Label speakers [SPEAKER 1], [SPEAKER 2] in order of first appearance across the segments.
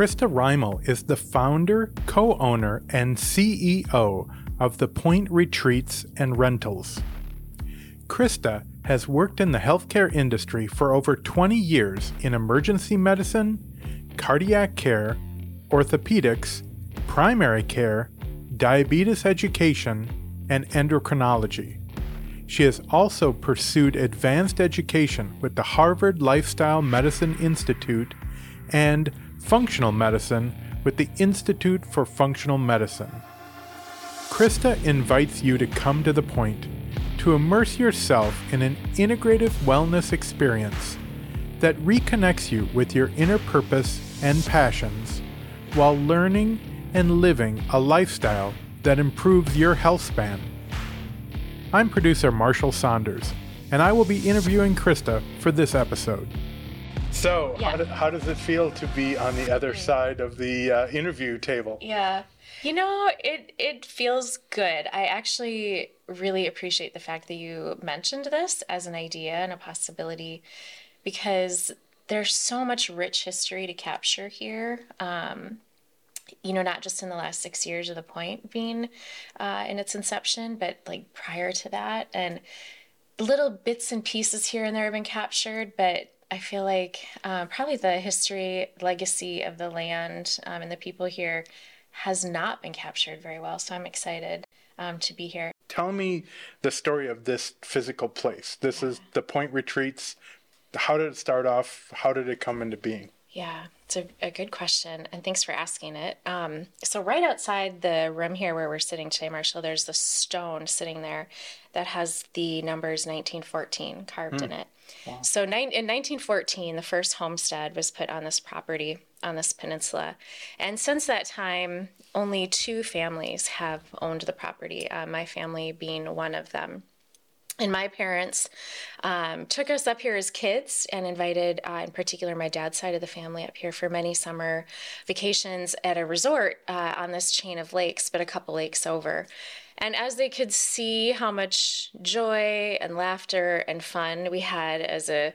[SPEAKER 1] Christa Rymal is the founder, co owner, and CEO of the Point Retreats and Rentals. Christa has worked in the healthcare industry for over 20 years in emergency medicine, cardiac care, orthopedics, primary care, diabetes education, and endocrinology. She has also pursued advanced education with the Harvard Lifestyle Medicine Institute and functional medicine with the Institute for Functional Medicine. Christa invites you to come to the point, to immerse yourself in an integrative wellness experience that reconnects you with your inner purpose and passions while learning and living a lifestyle that improves your health span. I'm producer Marshall Saunders, and I will be interviewing Christa for this episode. So,
[SPEAKER 2] Yeah.
[SPEAKER 1] how, do, how does it feel to be on the other side of the uh, interview table?
[SPEAKER 2] Yeah. You know, it it feels good. I actually really appreciate the fact that you mentioned this as an idea and a possibility because there's so much rich history to capture here. Um, you know, not just in the last six years of the point being uh, in its inception, but like prior to that. And little bits and pieces here and there have been captured, but I feel like um, probably the history, legacy of the land um, and the people here has not been captured very well. So I'm excited um, to be here.
[SPEAKER 1] Tell me the story of this physical place. This is the Point Retreats. How did it start off? How did it come into being?
[SPEAKER 2] Yeah, it's a, a good question, and thanks for asking it. Um, so, right outside the room here where we're sitting today, Marshall, there's the stone sitting there that has the numbers 1914 carved in it. So, nine, in 1914, the first homestead was put on this property on this peninsula, and since that time, only two families have owned the property. Uh, my family being one of them. And my parents um, took us up here as kids and invited, uh, in particular, my dad's side of the family up here for many summer vacations at a resort uh, on this chain of lakes, but a couple lakes over. And as they could see how much joy and laughter and fun we had as a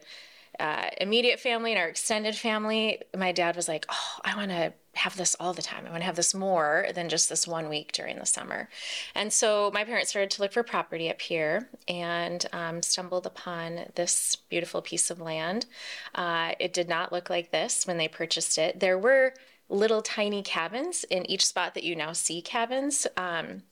[SPEAKER 2] uh, immediate family and our extended family, my dad was like, "Oh, I want to have this all the time. I want to have this more than just this one week during the summer." And so my parents started to look for property up here and um, stumbled upon this beautiful piece of land. Uh, it did not look like this when they purchased it. There were little tiny cabins in each spot that you now see cabins. Um,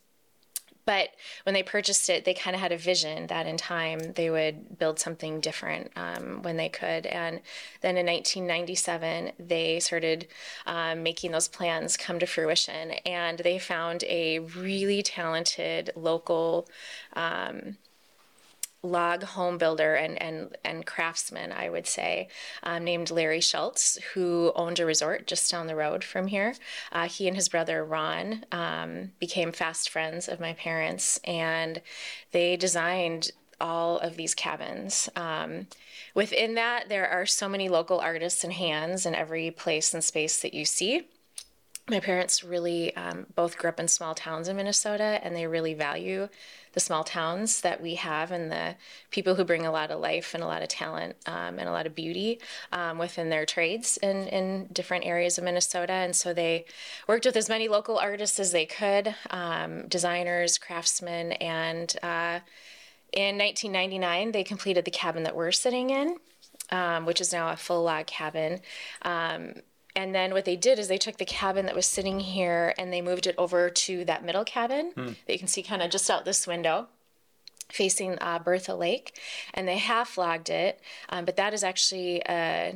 [SPEAKER 2] but when they purchased it, they kind of had a vision that in time they would build something different um, when they could. And then in 1997, they started um, making those plans come to fruition. And they found a really talented local um, log home builder and, and, and craftsman, I would say, um, named Larry Schultz, who owned a resort just down the road from here. Uh, he and his brother Ron um, became fast friends of my parents, and they designed all of these cabins. Um, within that, there are so many local artists and hands in every place and space that you see my parents really um, both grew up in small towns in Minnesota, and they really value the small towns that we have and the people who bring a lot of life and a lot of talent um, and a lot of beauty um, within their trades in, in different areas of Minnesota. And so they worked with as many local artists as they could, um, designers, craftsmen, and uh, in 1999, they completed the cabin that we're sitting in, um, which is now a full log cabin. And then what they did is they took the cabin that was sitting here and they moved it over to that middle cabin that you can see kind of just out this window facing uh, Bertha Lake, and they half logged it. Um, but that is actually uh,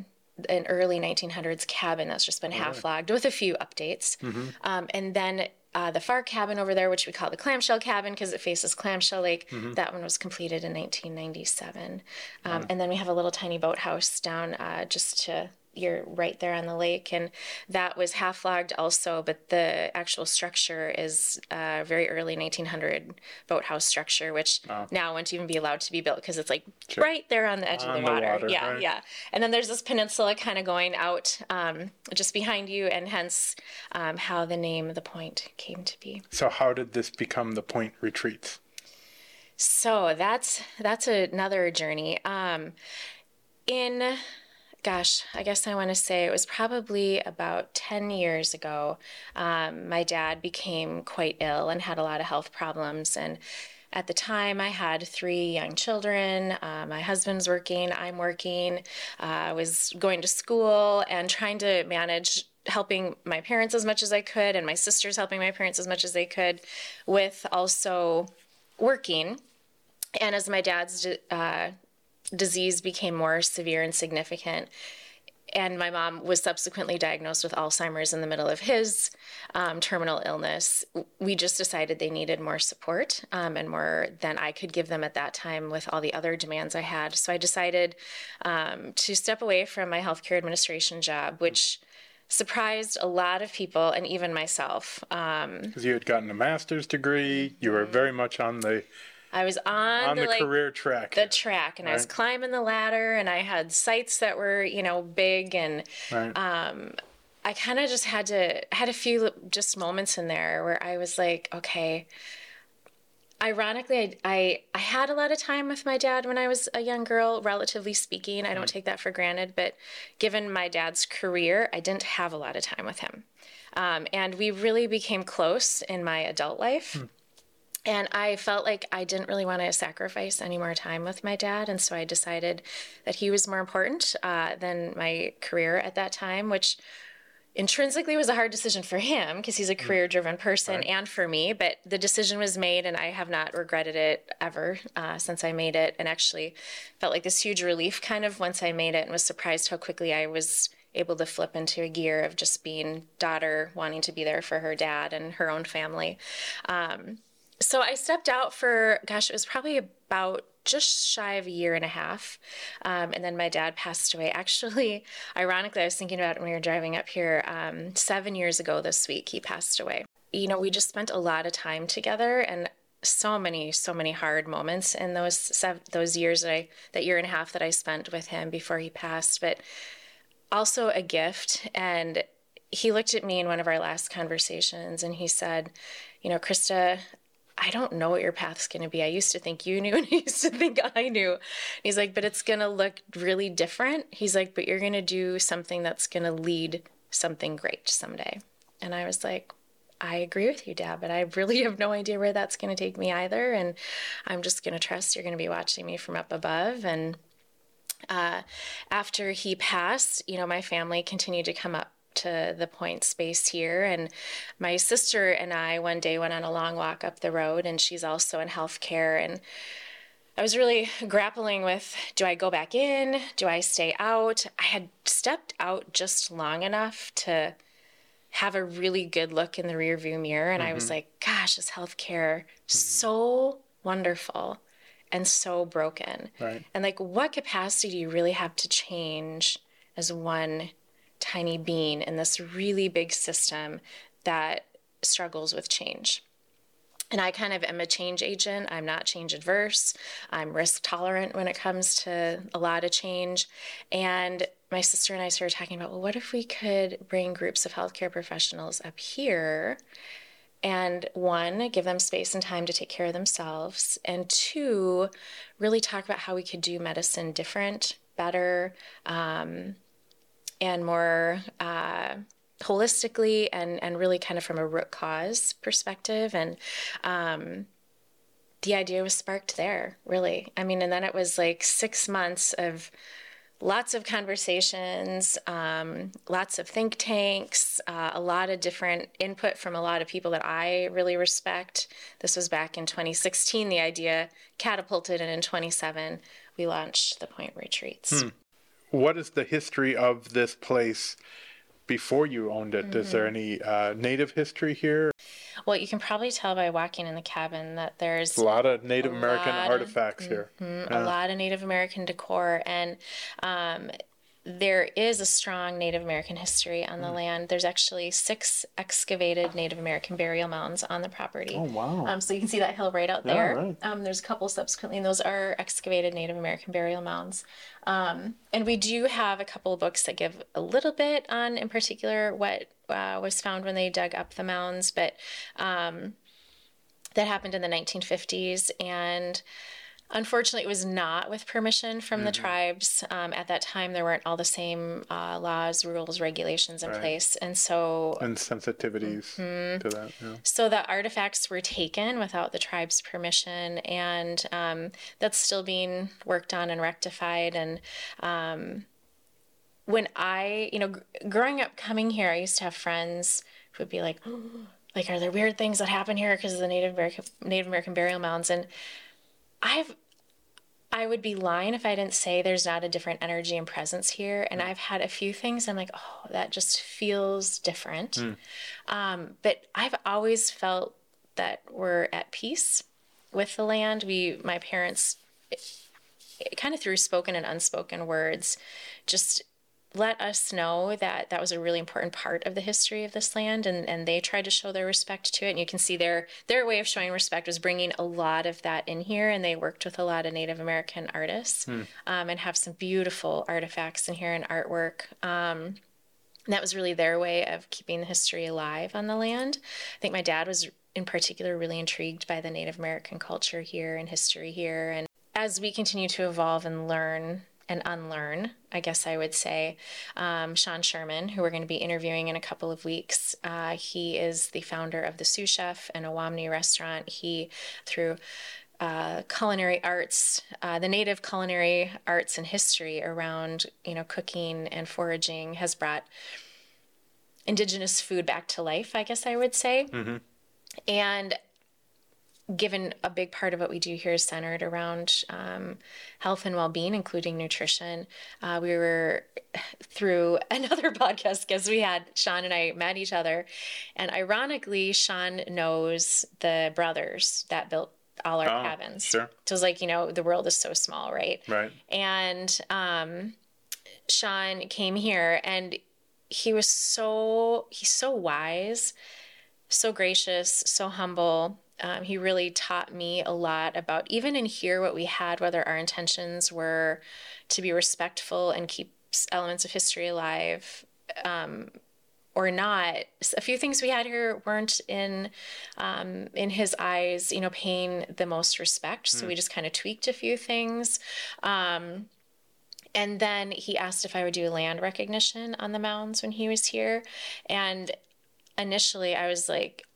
[SPEAKER 2] an early 1900s cabin that's just been half logged with a few updates. Um, and then uh, the far cabin over there, which we call the clamshell cabin because it faces Clamshell Lake, that one was completed in 1997. Um, And then we have a little tiny boathouse down uh, just to you're right there on the lake and that was half logged also but the actual structure is a very early 1900 boathouse structure which now wouldn't even be allowed to be built because it's like right there on the edge
[SPEAKER 1] On
[SPEAKER 2] of
[SPEAKER 1] the
[SPEAKER 2] the water,
[SPEAKER 1] water,
[SPEAKER 2] yeah
[SPEAKER 1] right.
[SPEAKER 2] yeah and then there's this peninsula kind of going out um, just behind you and hence um, how the name the point came to be
[SPEAKER 1] So, how did this become the Point Retreats?
[SPEAKER 2] So that's that's another journey. Um, in gosh, I guess I want to say it was probably about 10 years ago. Um, my dad became quite ill and had a lot of health problems. And at the time, I had three young children. Uh, my husband's working, I'm working. Uh, I was going to school and trying to manage helping my parents as much as I could, and my sisters helping my parents as much as they could, with also working. And as my dad's uh, disease became more severe and significant, and my mom was subsequently diagnosed with Alzheimer's in the middle of his um, terminal illness. We just decided they needed more support um, and more than I could give them at that time with all the other demands I had. So I decided um, to step away from my healthcare administration job, which surprised a lot of people and even myself. Um,
[SPEAKER 1] Because you had gotten a master's degree, you were very much on the
[SPEAKER 2] I was on,
[SPEAKER 1] on the,
[SPEAKER 2] like,
[SPEAKER 1] career track.
[SPEAKER 2] the track and I was climbing the ladder and I had sites that were, you know, big and
[SPEAKER 1] right.
[SPEAKER 2] I kind of just had to had a few just moments in there where I was like, okay. Ironically, I, I I had a lot of time with my dad when I was a young girl, relatively speaking. I don't take that for granted, but given my dad's career, I didn't have a lot of time with him. Um, and we really became close in my adult life. And I felt like I didn't really want to sacrifice any more time with my dad. And so I decided that he was more important uh, than my career at that time, which intrinsically was a hard decision for him because he's a career driven person and for me. But the decision was made, and I have not regretted it ever uh, since I made it. And actually felt like this huge relief kind of once I made it and was surprised how quickly I was able to flip into a gear of just being daughter wanting to be there for her dad and her own family so I stepped out for, gosh, it was probably about just shy of a year and a half. Um, and then my dad passed away. Actually, ironically, I was thinking about it when we were driving up here. Um, seven years ago this week, he passed away. You know, we just spent a lot of time together and so many, so many hard moments in those sev- those years that I, that year and a half that I spent with him before he passed. But also a gift. And he looked at me in one of our last conversations and he said, You know, Christa, I don't know what your path's going to be. I used to think you knew and I used to think I knew. And he's like, but it's going to look really different. He's like, but you're going to do something that's going to lead something great someday. And I was like, I agree with you, Dad, but I really have no idea where that's going to take me either. And I'm just going to trust you're going to be watching me from up above. And uh, after he passed, you know, my family continued to come up to the point space here. And my sister and I one day went on a long walk up the road, and she's also in healthcare. And I was really grappling with do I go back in? Do I stay out? I had stepped out just long enough to have a really good look in the rearview mirror. And I was mm-hmm. like, gosh, is healthcare mm-hmm. so wonderful and so broken?
[SPEAKER 1] Right.
[SPEAKER 2] And like, what capacity do you really have to change as one tiny being in this really big system that struggles with change? And I kind of am a change agent. I'm not change adverse. I'm risk tolerant when it comes to a lot of change. And my sister and I started talking about, well, what if we could bring groups of healthcare professionals up here and one, give them space and time to take care of themselves, and two, really talk about how we could do medicine different, better, um, and more uh, holistically, and and really kind of from a root cause perspective. And um, the idea was sparked there, really. I mean, and then it was like six months of lots of conversations, um, lots of think tanks, uh, a lot of different input from a lot of people that I really respect. This was back in 2016. The idea catapulted, and in 27, we launched the Point Retreats.
[SPEAKER 1] What is the history of this place before you owned it? it? Is there any uh, native history here?
[SPEAKER 2] Well, you can probably tell by walking in the cabin that there's
[SPEAKER 1] A lot of Native American
[SPEAKER 2] lot of-
[SPEAKER 1] artifacts here.
[SPEAKER 2] a lot of Native American decor, and um, there is a strong Native American history on
[SPEAKER 1] Mm.
[SPEAKER 2] the land. There's actually six excavated Native American burial mounds on the property.
[SPEAKER 1] Oh, wow.
[SPEAKER 2] Um, so you can see that hill right out there.
[SPEAKER 1] right.
[SPEAKER 2] Um, there's a couple subsequently, and those are excavated Native American burial mounds. Um, and we do have a couple of books that give a little bit on, in particular, what uh, was found when they dug up the mounds, but that happened in the 1950s. And unfortunately, it was not with permission from the tribes. Um, at that time, there weren't all the same uh, laws, rules, regulations in
[SPEAKER 1] Right.
[SPEAKER 2] place. And so
[SPEAKER 1] And sensitivities
[SPEAKER 2] Mm-hmm.
[SPEAKER 1] to that. Yeah.
[SPEAKER 2] so the artifacts were taken without the tribe's permission, and um, that's still being worked on and rectified. And um, when I, you know, gr- growing up coming here, I used to have friends who would be like, like, are there weird things that happen here because of the Native American Native American burial mounds? And I've I would be lying if I didn't say there's not a different energy and presence here. And I've had a few things I'm like, oh, that just feels different. Um, but I've always felt that we're at peace with the land. We, my parents, kind of through spoken and unspoken words, just let us know that that was a really important part of the history of this land and, and they tried to show their respect to it. And you can see their their way of showing respect was bringing a lot of that in here and they worked with a lot of native american artists um, and have some beautiful artifacts in here and artwork. Um, that was really their way of keeping the history alive on the land. I think my dad was in particular really intrigued by the native american culture here and history here. And as we continue to evolve and learn and unlearn, I guess I would say. Um, Sean Sherman, who we're going to be interviewing in a couple of weeks, uh, he is the founder of the Sioux Chef and a Owamni restaurant. He, through uh, culinary arts, uh, the native culinary arts and history around you know cooking and foraging, has brought indigenous food back to life. I guess I would say, and given a big part of what we do here is centered around um, health and well-being including nutrition uh, we were through another podcast guest we had sean and i met each other and ironically sean knows the brothers that built all our
[SPEAKER 1] Oh,
[SPEAKER 2] cabins
[SPEAKER 1] sure.
[SPEAKER 2] so it's like you know the world is so small right
[SPEAKER 1] Right.
[SPEAKER 2] and um, Sean came here and he was so he's so wise, so gracious, so humble. Um, he really taught me a lot about even in here what we had, whether our intentions were to be respectful and keep elements of history alive. Um, or not, A few things we had here weren't in um, in his eyes, you know, paying the most respect. So we just kind of tweaked a few things. Um, and then he asked if I would do land recognition on the mounds when he was here. And initially I was like,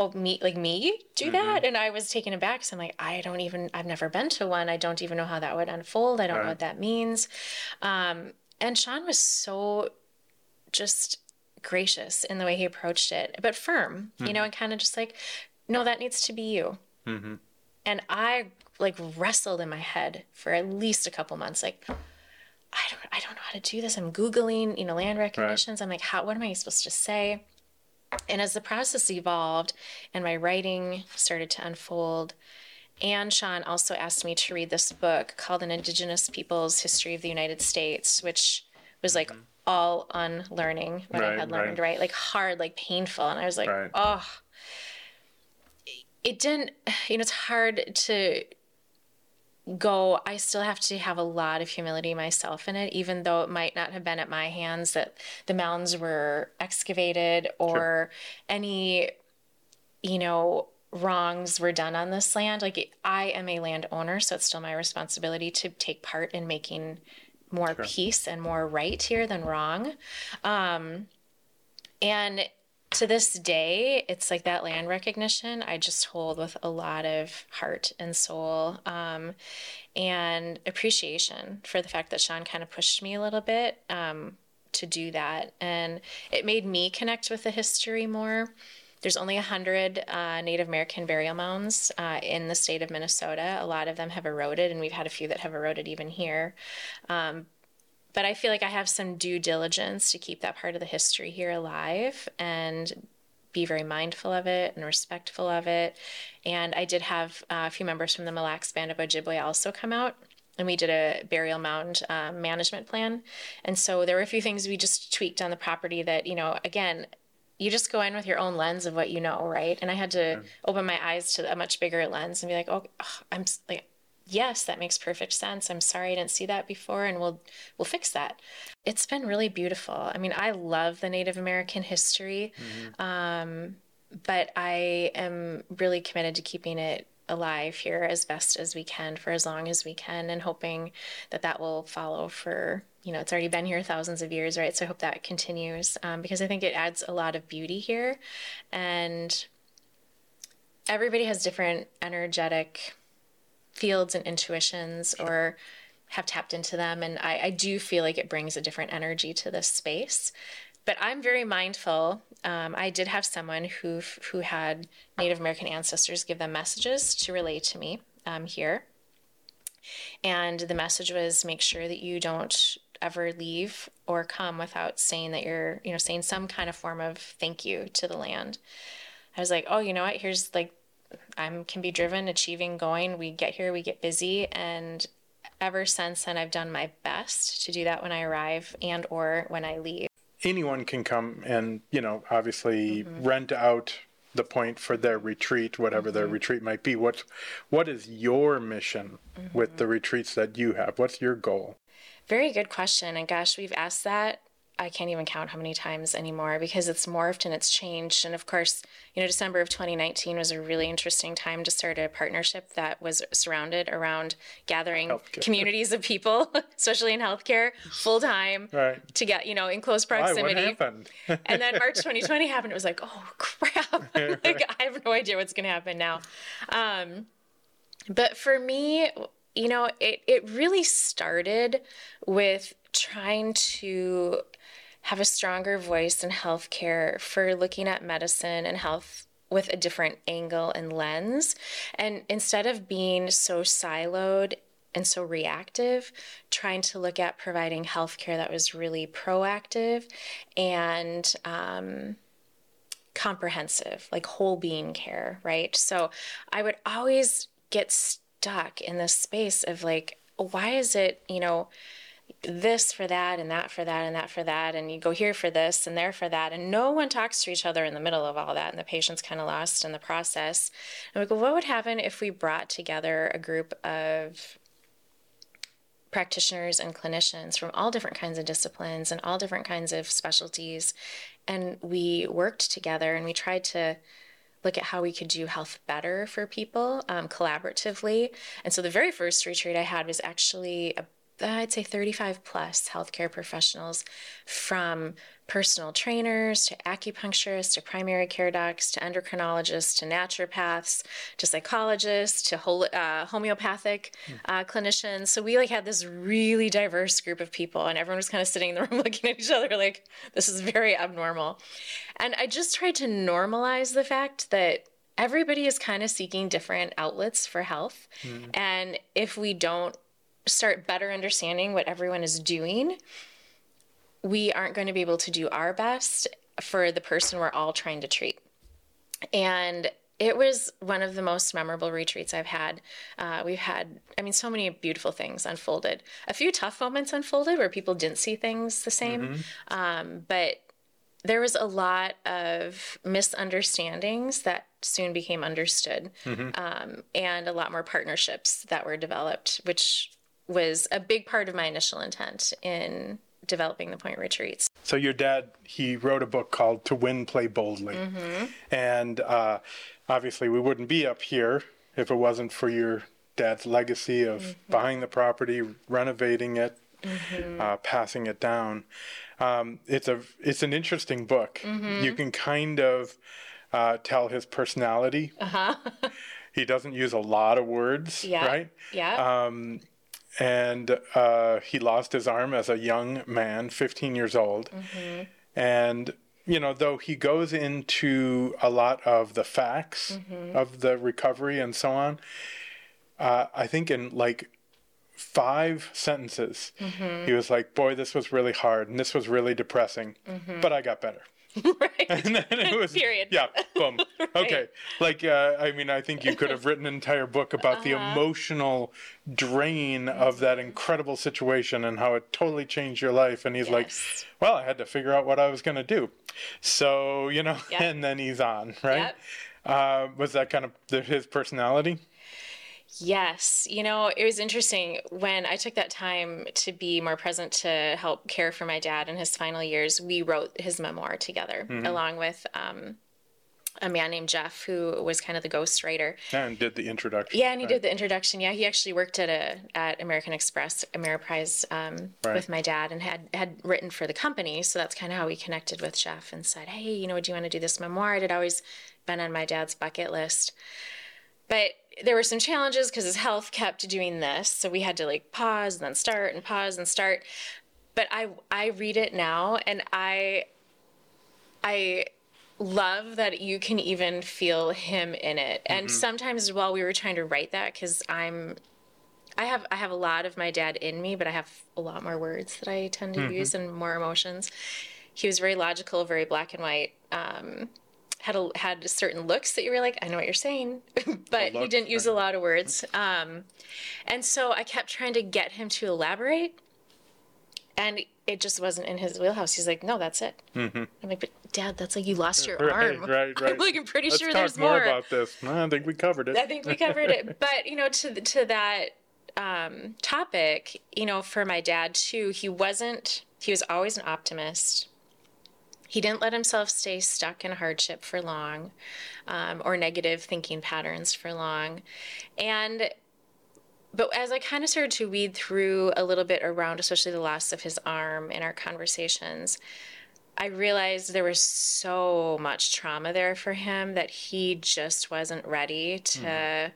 [SPEAKER 2] oh, me, like me do that? Mm-hmm. And I was taken aback. So I'm like, I don't even, I've never been to one. I don't even know how that would unfold. I don't know what that means. Um, and Sean was so just gracious in the way he approached it, but firm, you know, mm-hmm. and kind of just like, no, that needs to be you. Mm-hmm. And I like wrestled in my head for at least a couple months, like, I don't, I don't know how to do this. I'm Googling, you know, land recognitions. I'm like, how, what am I supposed to say? And as the process evolved and my writing started to unfold, and Sean also asked me to read this book called An Indigenous Peoples History of the United States, which was like mm-hmm. all unlearning what I had learned,
[SPEAKER 1] right.
[SPEAKER 2] right. Like hard, like painful. And I was like,
[SPEAKER 1] Right.
[SPEAKER 2] oh, it didn't, you know, it's hard to go. I still have to have a lot of humility myself in it, even though it might not have been at my hands that the mounds were excavated or any, you know, wrongs were done on this land. Like I am a landowner, so it's still my responsibility to take part in making more peace and more right here than wrong. Um, and to this day, it's like that land recognition I just hold with a lot of heart and soul um, and appreciation for the fact that Sean kind of pushed me a little bit um, to do that. And it made me connect with the history more. There's only 100 uh, Native American burial mounds uh, in the state of Minnesota. A lot of them have eroded, and we've had a few that have eroded even here but I feel like I have some due diligence to keep that part of the history here alive and be very mindful of it and respectful of it. And I did have uh, a few members from the Mille Lacs Band of Ojibwe also come out. And we did a burial mound um, management plan. And so there were a few things we just tweaked on the property that, you know, again, you just go in with your own lens of what you know, right? And I had to open my eyes to a much bigger lens and be like, oh, I'm like, yes, that makes perfect sense. I'm sorry I didn't see that before, and we'll we'll fix that. It's been really beautiful. I mean, I love the Native American history. Um, but I am really committed to keeping it alive here as best as we can for as long as we can and hoping that that will follow for you know it's already been here thousands of years right so i hope that continues um, because i think it adds a lot of beauty here and everybody has different energetic fields and intuitions or have tapped into them and I, I do feel like it brings a different energy to this space but I'm very mindful. Um, I did have someone who who had Native American ancestors give them messages to relay to me um, here, and the message was make sure that you don't ever leave or come without saying that you're you know saying some kind of form of thank you to the land. I was like, oh, you know what? Here's like I'm can be driven, achieving, going. We get here, we get busy, and ever since then, I've done my best to do that when I arrive and or when I leave
[SPEAKER 1] anyone can come and you know obviously mm-hmm. rent out the point for their retreat whatever mm-hmm. their retreat might be what what is your mission mm-hmm. with the retreats that you have what's your goal
[SPEAKER 2] very good question and gosh we've asked that I can't even count how many times anymore because it's morphed and it's changed. And of course, you know, December of 2019 was a really interesting time to start a partnership that was surrounded around gathering healthcare. communities of people, especially in healthcare, full time, right. to get, you know, in close proximity.
[SPEAKER 1] Why,
[SPEAKER 2] and then March 2020 happened. It was like, oh crap. like, I have no idea what's going to happen now. Um, but for me, you know, it, it really started with trying to have a stronger voice in healthcare for looking at medicine and health with a different angle and lens. And instead of being so siloed and so reactive, trying to look at providing healthcare that was really proactive and um, comprehensive, like whole being care, right? So I would always get stuck in this space of like, why is it, you know, this for that and that for that and that for that and you go here for this and there for that and no one talks to each other in the middle of all that and the patient's kind of lost in the process. And we go what would happen if we brought together a group of practitioners and clinicians from all different kinds of disciplines and all different kinds of specialties? And we worked together and we tried to look at how we could do health better for people um, collaboratively. And so the very first retreat i had was actually a I'd say 35 plus healthcare professionals from personal trainers to acupuncturists to primary care docs to endocrinologists to naturopaths to psychologists to uh, homeopathic uh, clinicians. So we like had this really diverse group of people, and everyone was kind of sitting in the room looking at each other like, this is very abnormal. And I just tried to normalize the fact that everybody is kind of seeking different outlets for health. Mm. And if we don't start better understanding what everyone is doing, we aren't going to be able to do our best for the person we're all trying to treat. And it was one of the most memorable retreats I've had. Uh, we've had, I mean, so many beautiful things unfolded. A few tough moments unfolded where people didn't see things the same. Mm-hmm. Um, but there was a lot of misunderstandings that soon became understood, mm-hmm. um, and a lot more partnerships that were developed, which was a big part of my initial intent in developing the point retreats.
[SPEAKER 1] So your dad, he wrote a book called To Win, Play Boldly, mm-hmm. and uh, obviously we wouldn't be up here if it wasn't for your dad's legacy of mm-hmm. buying the property, renovating it, mm-hmm. uh, passing it down. Um, it's a it's an interesting book. Mm-hmm. You can kind of uh, tell his personality. Uh-huh. he doesn't use a lot of words, yeah. right?
[SPEAKER 2] Yeah. Um,
[SPEAKER 1] and uh, he lost his arm as a young man, 15 years old. Mm-hmm. And, you know, though he goes into a lot of the facts mm-hmm. of the recovery and so on, uh, I think in like five sentences, mm-hmm. he was like, Boy, this was really hard and this was really depressing, mm-hmm. but I got better. right. And then it was
[SPEAKER 2] period.
[SPEAKER 1] Yeah, boom. right. Okay. Like uh, I mean, I think you could have written an entire book about uh-huh. the emotional drain of that incredible situation and how it totally changed your life. And he's yes. like, "Well, I had to figure out what I was going to do." So you know, yep. and then he's on, right? Yep. Uh, was that kind of the, his personality?
[SPEAKER 2] Yes. You know, it was interesting when I took that time to be more present to help care for my dad in his final years. We wrote his memoir together mm-hmm. along with um, a man named Jeff who was kind of the ghostwriter.
[SPEAKER 1] And did the introduction.
[SPEAKER 2] Yeah, and he
[SPEAKER 1] right?
[SPEAKER 2] did the introduction. Yeah, he actually worked at a at American Express Ameriprise um,
[SPEAKER 1] Right.
[SPEAKER 2] with my dad and had had written for the company. So that's kind of how we connected with Jeff and said, "Hey, you know, do you want to do this memoir?" It had always been on my dad's bucket list, but there were some challenges because his health kept doing this, so we had to like pause and then start and pause and start. But I I read it now and I I love that you can even feel him in it. And sometimes while we were trying to write that, because I'm, I have I have a lot of my dad in me, but I have a lot more words that I tend to use and more emotions. He was very logical, very black and white. Um, had a, had certain looks that you were like, I know what you're saying, but he didn't use a lot of words. Um, and so I kept trying to get him to elaborate, and it just wasn't in his wheelhouse. He's like, no, that's it. I'm like, but Dad, that's like you lost your
[SPEAKER 1] Right,
[SPEAKER 2] arm.
[SPEAKER 1] right, right.
[SPEAKER 2] I'm like, I'm pretty
[SPEAKER 1] Let's
[SPEAKER 2] sure
[SPEAKER 1] talk
[SPEAKER 2] there's
[SPEAKER 1] more,
[SPEAKER 2] more.
[SPEAKER 1] about this. I think we covered it.
[SPEAKER 2] I think we covered it. But you know, to to that um, topic, you know, for my dad too, he wasn't. He was always an optimist. He didn't let himself stay stuck in hardship for long, um, or negative thinking patterns for long, and. But as I kind of started to weed through a little bit around, especially the loss of his arm in our conversations, I realized there was so much trauma there for him that he just wasn't ready to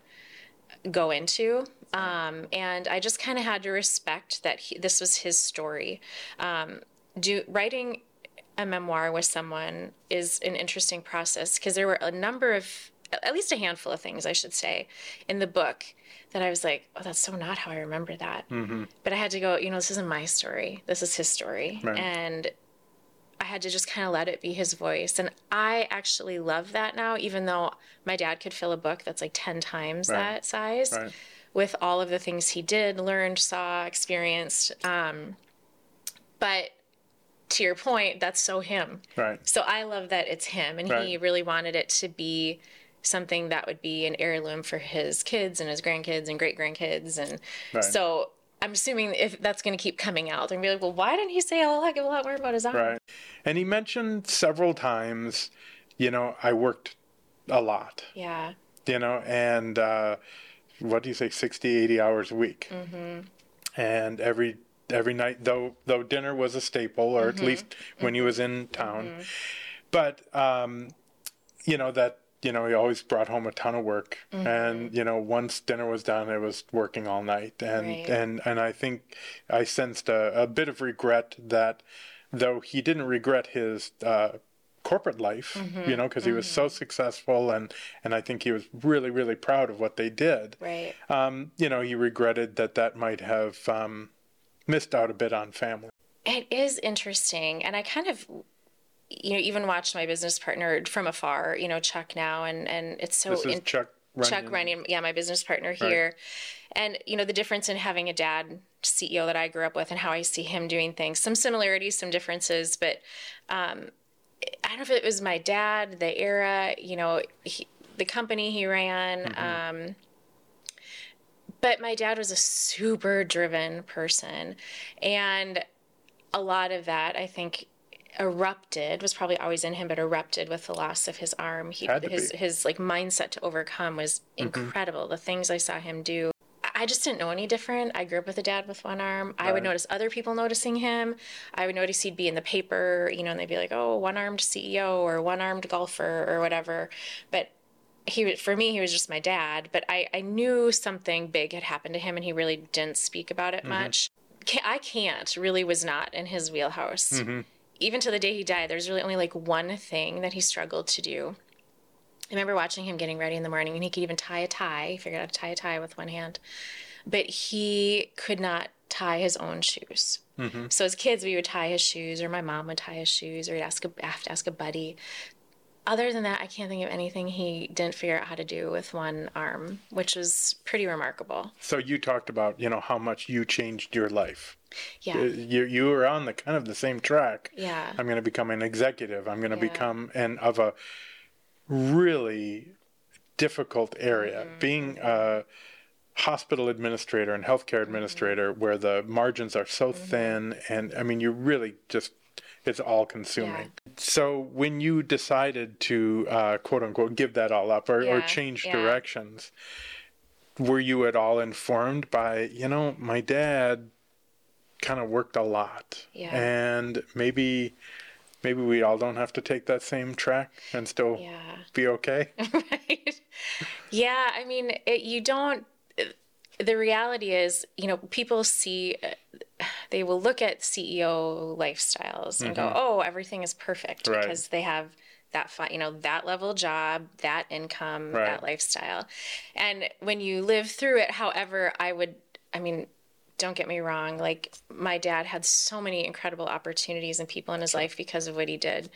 [SPEAKER 2] go into. Um, and I just kind of had to respect that he, this was his story. Um, do writing a memoir with someone is an interesting process because there were a number of, at least a handful of things, I should say, in the book that I was like, oh, that's so not how I remember that. But I had to go, you know, this isn't my story. This is his story.
[SPEAKER 1] Right.
[SPEAKER 2] And I had to just kind of let it be his voice. And I actually love that now, even though my dad could fill a book that's like 10 times
[SPEAKER 1] Right.
[SPEAKER 2] that size
[SPEAKER 1] Right.
[SPEAKER 2] with all of the things he did, learned, saw, experienced. Um, but to your point, that's so him.
[SPEAKER 1] Right.
[SPEAKER 2] So I love that it's him, and he really wanted it to be something that would be an heirloom for his kids and his grandkids and great grandkids, and
[SPEAKER 1] Right.
[SPEAKER 2] so I'm assuming if that's going to keep coming out, they're gonna be like, well, why didn't he say Allah? I give a lot more about his arm?
[SPEAKER 1] Right. And he mentioned several times, you know, I worked a lot,
[SPEAKER 2] Yeah,
[SPEAKER 1] you know, and uh, what do you say, 60, 80 hours a week.
[SPEAKER 2] Mm-hmm.
[SPEAKER 1] And every every night, though though dinner was a staple, or
[SPEAKER 2] Mm-hmm.
[SPEAKER 1] at least when he was in town. But, um, you know, that, you know, he always brought home a ton of work.
[SPEAKER 2] Mm-hmm.
[SPEAKER 1] And, you know, once dinner was done, it was working all night. And,
[SPEAKER 2] Right.
[SPEAKER 1] and, and I think I sensed a, a bit of regret that though he didn't regret his, uh, corporate life,
[SPEAKER 2] Mm-hmm.
[SPEAKER 1] you know, because he was so successful and, and I think he was really, really proud of what they did.
[SPEAKER 2] right.
[SPEAKER 1] Um, you know, he regretted that that might have, um, missed out a bit on family.
[SPEAKER 2] It is interesting, and I kind of, you know, even watched my business partner from afar. You know, Chuck now, and and it's so
[SPEAKER 1] This is
[SPEAKER 2] in-
[SPEAKER 1] Chuck
[SPEAKER 2] Chuck
[SPEAKER 1] Runyon.
[SPEAKER 2] Runyon, yeah, my business partner here. And, you know, the difference in having a dad CEO that I grew up with and how I see him doing things, some similarities, some differences, but um, I don't know if it was my dad, the era, you know, he, the company he ran. Um, but my dad was a super driven person. And a lot of that, I think, erupted was probably always in him but erupted with the loss of his arm he
[SPEAKER 1] Had to
[SPEAKER 2] his
[SPEAKER 1] be.
[SPEAKER 2] his like mindset to overcome was mm-hmm. incredible the things i saw him do I- I just didn't know any different. I grew up with a dad with one arm. I would notice other people noticing him. I would notice he'd be in the paper, you know, and they'd be like, "Oh, one-armed CEO or one-armed golfer or whatever." But he for me he was just my dad but I, I knew something big had happened to him and he really didn't speak about it mm-hmm. much. I can't really was not in his wheelhouse. Mm-hmm. Even to the day he died there's really only like one thing that he struggled to do. I remember watching him getting ready in the morning and he could even tie a tie he figured out how to tie a tie with one hand but he could not tie his own shoes. Mm-hmm. So as kids we would tie his shoes or my mom would tie his shoes or he'd ask a, have to ask a buddy other than that, I can't think of anything he didn't figure out how to do with one arm, which was pretty remarkable.
[SPEAKER 1] So you talked about, you know, how much you changed your life.
[SPEAKER 2] Yeah.
[SPEAKER 1] Uh, You you were on the kind of the same track.
[SPEAKER 2] Yeah.
[SPEAKER 1] I'm going to become an executive. I'm going to
[SPEAKER 2] Yeah.
[SPEAKER 1] become and of a really difficult area.
[SPEAKER 2] Mm-hmm.
[SPEAKER 1] Being a hospital administrator and healthcare
[SPEAKER 2] Mm-hmm.
[SPEAKER 1] administrator where the margins are so thin and I mean you really just it's all consuming. So when you decided to uh, quote unquote give that all up or, or change
[SPEAKER 2] yeah.
[SPEAKER 1] directions, were you at all informed by you know my dad kind of worked a lot
[SPEAKER 2] Yeah.
[SPEAKER 1] and maybe maybe we all don't have to take that same track and still
[SPEAKER 2] Yeah.
[SPEAKER 1] be okay
[SPEAKER 2] right? Yeah, I mean, it, you don't. The reality is, you know, people see, they will look at CEO lifestyles and go, mm-hmm. "Oh, everything is perfect
[SPEAKER 1] Right.
[SPEAKER 2] because they have that, you know, that level job, that income,
[SPEAKER 1] Right.
[SPEAKER 2] that lifestyle." And when you live through it, however, I would, I mean. Don't get me wrong. Like, my dad had so many incredible opportunities and people in his life because of what he did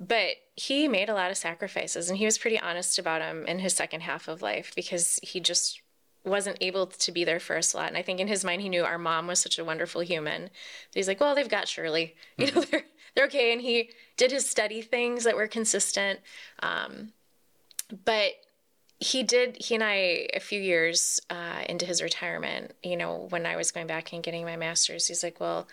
[SPEAKER 2] but he made a lot of sacrifices and he was pretty honest about them in his second half of life because he just wasn't able to be there for a lot and i think in his mind he knew our mom was such a wonderful human. That he's like well they've got shirley. You know they're, they're okay. And he did his study things that were consistent. Um, but he did he and i a few years uh, into his retirement you know when i was going back and getting my master's he's like well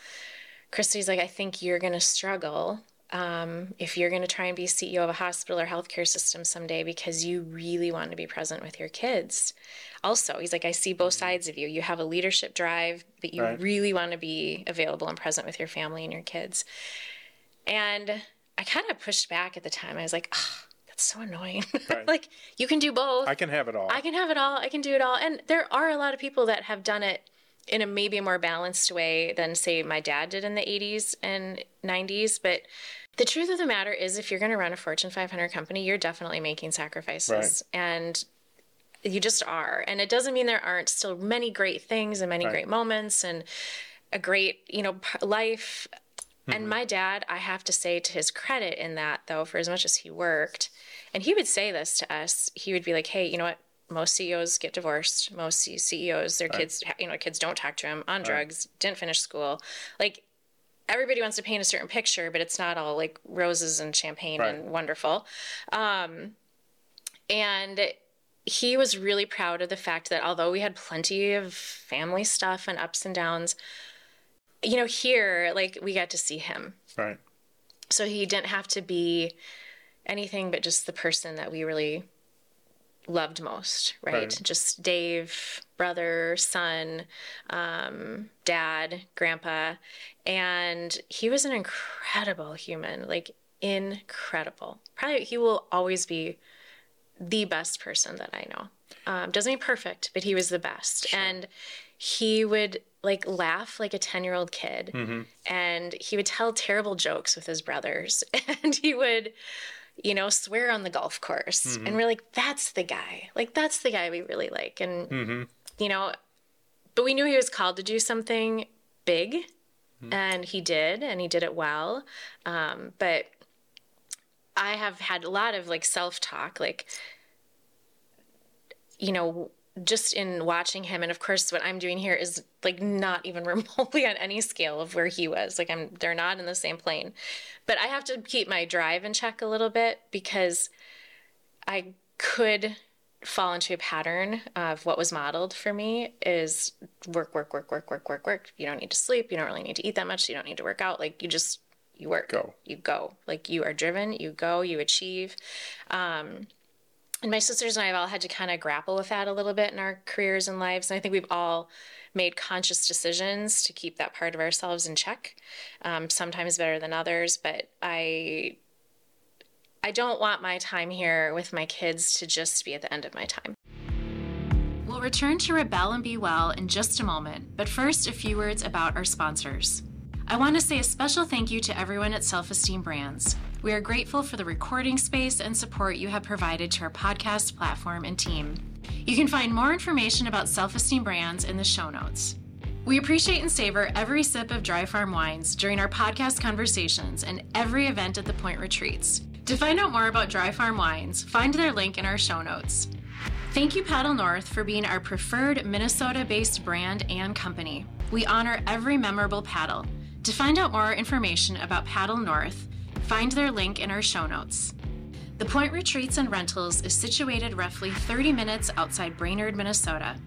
[SPEAKER 2] Christy's like, I think you're going to struggle um, if you're going to try and be CEO of a hospital or healthcare system someday because you really want to be present with your kids. Also, he's like, I see both mm-hmm. sides of you. You have a leadership drive, but you
[SPEAKER 1] Right.
[SPEAKER 2] really want to be available and present with your family and your kids. And I kind of pushed back at the time. I was like, oh, that's so annoying.
[SPEAKER 1] Right.
[SPEAKER 2] like, you can do both.
[SPEAKER 1] i can have it all
[SPEAKER 2] I can have it all. I can do it all. And there are a lot of people that have done it in a maybe a more balanced way than say my dad did in the 80s and 90s, but the truth of the matter is if you're going to run a Fortune 500 company, you're definitely making sacrifices. And you just are. And it doesn't mean there aren't still many great things and many
[SPEAKER 1] Right.
[SPEAKER 2] great moments and a great, you know, life. And my dad, I have to say to his credit in that though, for as much as he worked, and he would say this to us, he would be like, "Hey, you know what? Most CEOs get divorced. Most CEOs, their kids, you know, kids don't talk to them on drugs, didn't finish school. Like everybody wants to paint a certain picture, but it's not all like roses and champagne
[SPEAKER 1] Right.
[SPEAKER 2] and wonderful. Um, and he was really proud of the fact that although we had plenty of family stuff and ups and downs, you know, here, like we got to see him.
[SPEAKER 1] right
[SPEAKER 2] So he didn't have to be anything but just the person that we really loved most, right?
[SPEAKER 1] Right.
[SPEAKER 2] Just Dave, brother, son, um, dad, grandpa. And he was an incredible human, like incredible. Probably he will always be the best person that I know. Um, doesn't mean perfect, but he was the best. And he would like laugh like a 10 year old kid. And he would tell terrible jokes with his brothers. And he would, you know, swear on the golf course. And we're like, that's the guy. Like, that's the guy we really like. And, you know, but we knew he was called to do something big. And he did, and he did it well. Um, but I have had a lot of like self talk, like, you know, just in watching him. And of course, what I'm doing here is like not even remotely on any scale of where he was. Like, I'm, they're not in the same plane. But I have to keep my drive in check a little bit because I could fall into a pattern of what was modeled for me is work, work, work, work, work, work, work. You don't need to sleep. You don't really need to eat that much. You don't need to work out. Like, you just, you work.
[SPEAKER 1] Go.
[SPEAKER 2] You go. Like, you are driven. You go. You achieve. Um, and my sisters and I have all had to kind of grapple with that a little bit in our careers and lives. And I think we've all made conscious decisions to keep that part of ourselves in check. Um, sometimes better than others, but I I don't want my time here with my kids to just be at the end of my time. We'll return to Rebel and Be Well in just a moment, but first, a few words about our sponsors. I want to say a special thank you to everyone at Self Esteem Brands. We are grateful for the recording space and support you have provided to our podcast platform and team. You can find more information about Self Esteem Brands in the show notes. We appreciate and savor every sip of Dry Farm wines during our podcast conversations and every event at the Point Retreats. To find out more about Dry Farm wines, find their link in our show notes. Thank you, Paddle North, for being our preferred Minnesota based brand and company. We honor every memorable paddle. To find out more information about Paddle North, find their link in our show notes. The Point Retreats and Rentals is situated roughly 30 minutes outside Brainerd, Minnesota.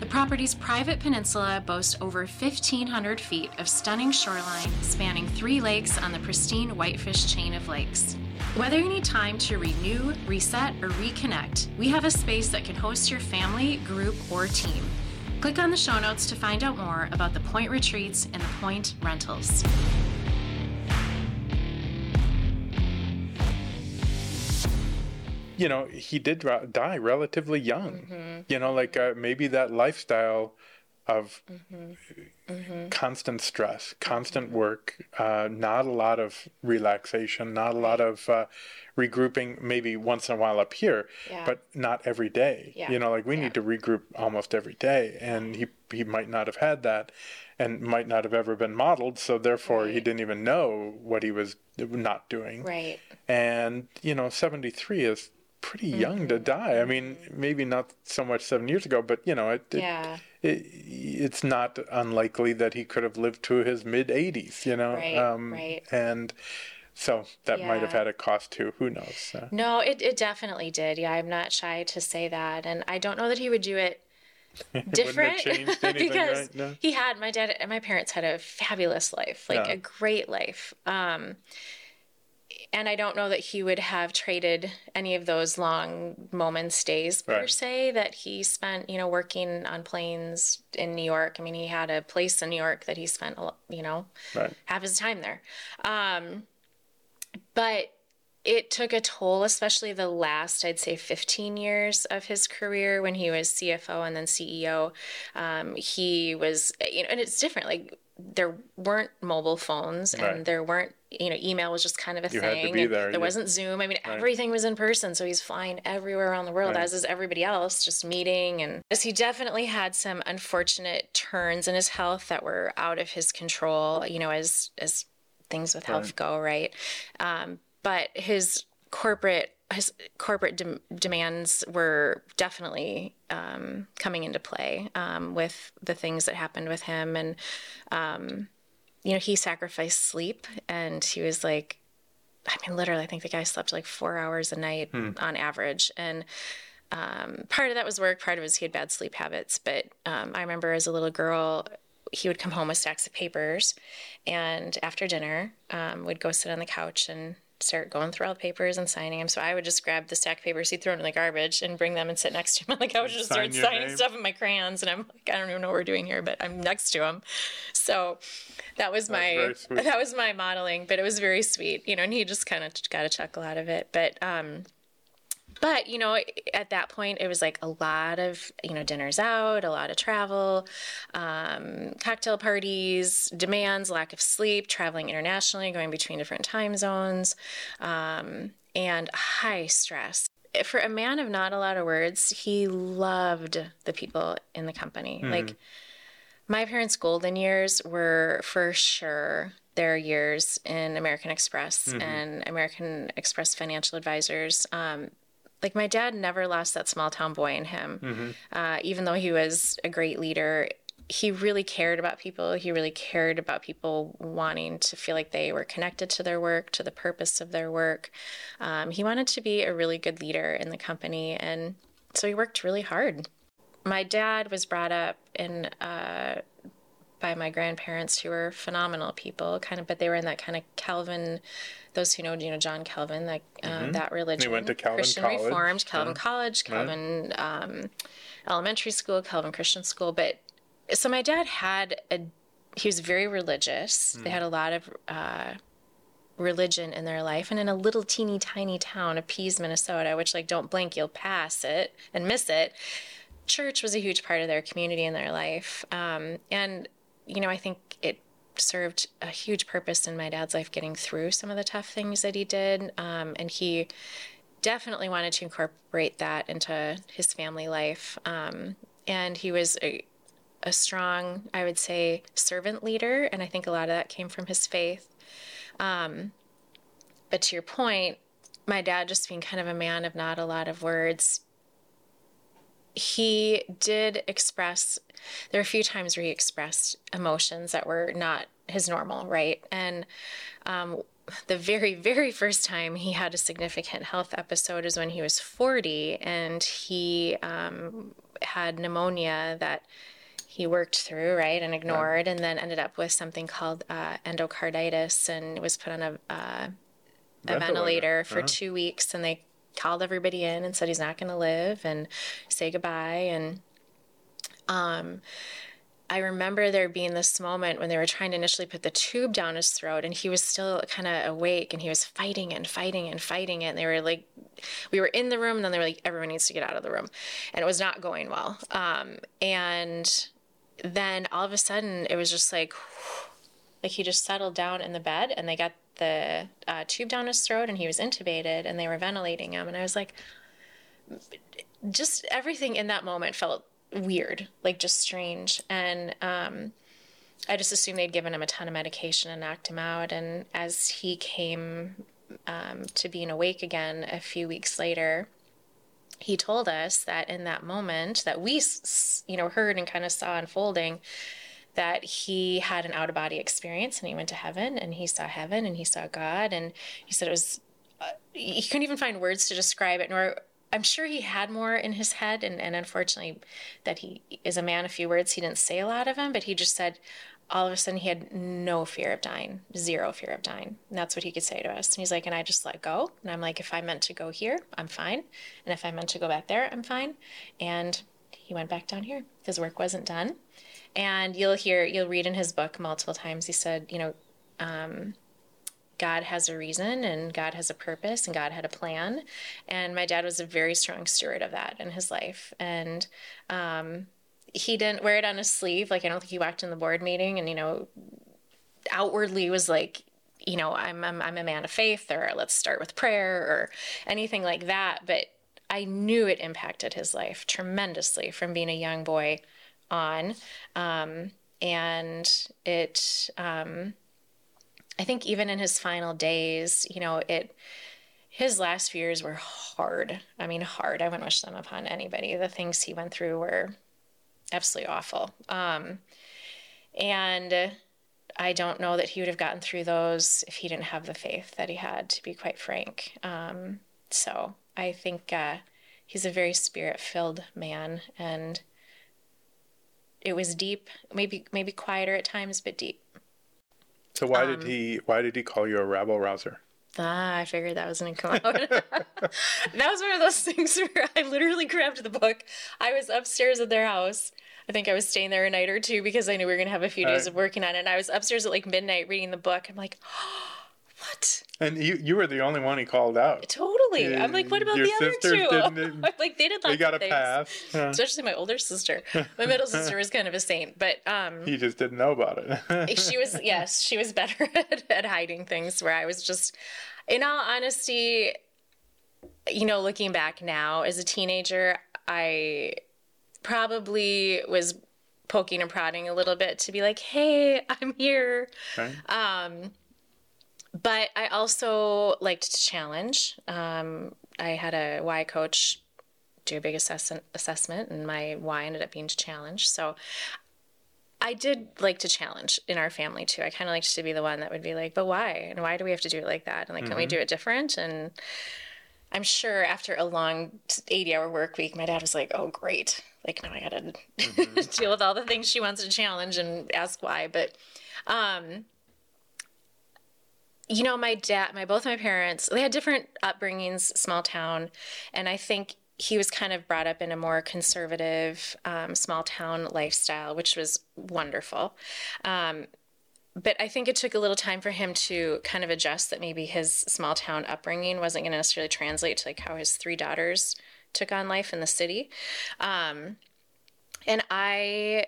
[SPEAKER 2] The property's private peninsula boasts over 1,500 feet of stunning shoreline spanning three lakes on the pristine Whitefish chain of lakes. Whether you need time to renew, reset, or reconnect, we have a space that can host your family, group, or team. Click on the show notes to find out more about the Point Retreats and the Point Rentals.
[SPEAKER 1] you know, he did die relatively young. You know, like uh, maybe that lifestyle of constant stress, constant work, uh, not a lot of relaxation, not a lot of uh, regrouping, maybe once in a while up here,
[SPEAKER 2] Yeah.
[SPEAKER 1] but not every day.
[SPEAKER 2] Yeah.
[SPEAKER 1] You know, like we
[SPEAKER 2] Yeah.
[SPEAKER 1] need to regroup almost every day, and he he might not have had that, and might not have ever been modeled. So therefore, he didn't even know what he was not doing
[SPEAKER 2] Right.
[SPEAKER 1] and you know 73 is pretty young
[SPEAKER 2] Mm-hmm.
[SPEAKER 1] to die i mean maybe not so much seven years ago but you know it, it,
[SPEAKER 2] Yeah.
[SPEAKER 1] it it's not unlikely that he could have lived to his mid 80s you know Um,
[SPEAKER 2] Right, right.
[SPEAKER 1] and so that might have had a cost too who knows uh,
[SPEAKER 2] No, it, it definitely did. Yeah, I'm not shy to say that. And I don't know that he would do it different
[SPEAKER 1] anything,
[SPEAKER 2] because
[SPEAKER 1] right? No?
[SPEAKER 2] he had my dad and my parents had a fabulous life, like
[SPEAKER 1] Yeah.
[SPEAKER 2] a great life. Um, and I don't know that he would have traded any of those long moments, days per
[SPEAKER 1] Right.
[SPEAKER 2] se, that he spent, you know, working on planes in New York. I mean, he had a place in New York that he spent, you know,
[SPEAKER 1] right
[SPEAKER 2] half his time there. Um, but it took a toll, especially the last, I'd say, 15 years of his career when he was CFO and then CEO. Um, he was, you know, and it's different. Like, there weren't mobile phones and
[SPEAKER 1] Right.
[SPEAKER 2] there weren't, you know, email was just kind of a
[SPEAKER 1] You
[SPEAKER 2] thing. and
[SPEAKER 1] there, yeah.
[SPEAKER 2] wasn't Zoom. I mean, everything was in person. So he's flying everywhere around the world,
[SPEAKER 1] Right.
[SPEAKER 2] as is everybody else, just meeting. And he definitely had some unfortunate turns in his health that were out of his control, you know, as, as things with health go, right? Um, but his corporate his corporate dem- demands were definitely um, coming into play um, with the things that happened with him, and um, you know, he sacrificed sleep, and he was like, I mean, literally, I think the guy slept like four hours a night on average, and um, part of that was work, part of it was he had bad sleep habits. But um, I remember as a little girl, he would come home with stacks of papers, and after dinner, um, would go sit on the couch and start going through all the papers and signing them. So I would just grab the stack of papers he'd thrown in the garbage and bring them and sit next to him on the couch and just start signing
[SPEAKER 1] name?
[SPEAKER 2] stuff in my crayons. And I'm like, I don't even know what we're doing here, but I'm next to him. So that was my that was my modeling, but it was very sweet, you know. And he just kind of got a chuckle out of it. But um, but you know at that point it was like a lot of you know dinners out a lot of travel um, cocktail parties demands lack of sleep traveling internationally going between different time zones um, and high stress. For a man of not a lot of words he loved the people in the company. Like my parents' golden years were for sure their years in American Express and American Express financial advisors. Um, like my dad never lost that small town boy in him, uh, even though he was a great leader. He really cared about people. He really cared about people wanting to feel like they were connected to their work, to the purpose of their work. Um, he wanted to be a really good leader in the company, and so he worked really hard my dad was brought up in uh, by my grandparents who were phenomenal people kind of but they were in that kind of calvin those who know you know john calvin that uh, that religion We
[SPEAKER 1] went to Calvin
[SPEAKER 2] christian
[SPEAKER 1] College.
[SPEAKER 2] reformed calvin college calvin um, elementary school calvin christian school. But so my dad had a he was very religious. They had a lot of uh, religion in their life. And in a little teeny tiny town of pease minnesota which like don't blink you'll pass it and miss it church was a huge part of their community and their life. Um, and, you know, I think served a huge purpose in my dad's life getting through some of the tough things that he did. Um, and he definitely wanted to incorporate that into his family life. Um, and he was a, a strong, I would say, servant leader. And I think a lot of that came from his faith. Um, but to your point, my dad just being kind of a man of not a lot of words, he did express there were a few times where he expressed emotions that were not his normal right? And um, the very, very first time he had a significant health episode is when he was 40 and he um, had pneumonia that he worked through, right, and ignored, and then ended up with something called uh, endocarditis and was put on a, uh, a ventilator. for two weeks. And they called everybody in and said he's not going to live and say goodbye. And um, I remember there being this moment when they were trying to initially put the tube down his throat, and he was still kind of awake, and he was fighting and fighting and fighting it. And they were like, we were in the room, and then they were like, everyone needs to get out of the room, and it was not going well. Um, and then all of a sudden, it was just like, like he just settled down in the bed, and they got the uh, tube down his throat, and he was intubated, and they were ventilating him, and I was like, just everything in that moment felt weird, like just strange. And um, I just assumed they'd given him a ton of medication and knocked him out. And as he came um, to being awake again a few weeks later, he told us that in that moment that we, you know, heard and kind of saw unfolding, that he had an out of body experience and he went to heaven and he saw heaven and he saw God and he said it was. Uh, he couldn't even find words to describe it, nor I'm sure he had more in his head, and, and unfortunately, that he is a man of few words. He didn't say a lot of them, but he just said all of a sudden he had no fear of dying, zero fear of dying. And that's what he could say to us. And he's like, and I just let go. And I'm like, if I meant to go here, I'm fine. And if I meant to go back there, I'm fine. And he went back down here. His work wasn't done. And you'll hear, you'll read in his book multiple times, he said, you know, um, God has a reason and God has a purpose and God had a plan. And my dad was a very strong steward of that in his life. And um, he didn't wear it on his sleeve. Like, I don't think he walked in the board meeting and, you know, outwardly was like, you know, I'm, I'm, I'm a man of faith or let's start with prayer or anything like that. But I knew it impacted his life tremendously from being a young boy on. Um, and it, um, I think even in his final days, you know, it his last few years were hard. I mean, hard. I wouldn't wish them upon anybody. The things he went through were absolutely awful. Um, and I don't know that he would have gotten through those if he didn't have the faith that he had, to be quite frank. Um, so I think uh, he's a very spirit filled man, and it was deep, maybe maybe quieter at times, but deep.
[SPEAKER 1] So why um, did he why did he call you a rabble rouser?
[SPEAKER 2] Ah, I figured that was gonna come out. that was one of those things where I literally grabbed the book. I was upstairs at their house. I think I was staying there a night or two because I knew we were gonna have a few days right. of working on it. And I was upstairs at like midnight reading the book. I'm like, oh, what?
[SPEAKER 1] And you you were the only one he called out.
[SPEAKER 2] Totally. I'm like, what about the other two? I'm like, they did lots they got a things. pass. Especially my older sister. My middle sister was kind of a saint, but um
[SPEAKER 1] He just didn't know about it.
[SPEAKER 2] she was yes, she was better at, at hiding things where I was just in all honesty, you know, looking back now as a teenager, I probably was poking and prodding a little bit to be like, "Hey, I'm here." Okay. Um but I also liked to challenge. Um, I had a Y coach do a big assess- assessment, and my Y ended up being to challenge. So I did like to challenge in our family too. I kind of liked to be the one that would be like, but why? And why do we have to do it like that? And like, mm-hmm. can we mm-hmm. do it different? And I'm sure after a long 80 hour work week, my dad was like, oh, great. Like, now I got to mm-hmm. deal with all the things she wants to challenge and ask why. But, um, you know, my dad, my both my parents, they had different upbringings, small town, and I think he was kind of brought up in a more conservative, um, small town lifestyle, which was wonderful. Um, but I think it took a little time for him to kind of adjust that maybe his small town upbringing wasn't going to necessarily translate to like how his three daughters took on life in the city. Um, and I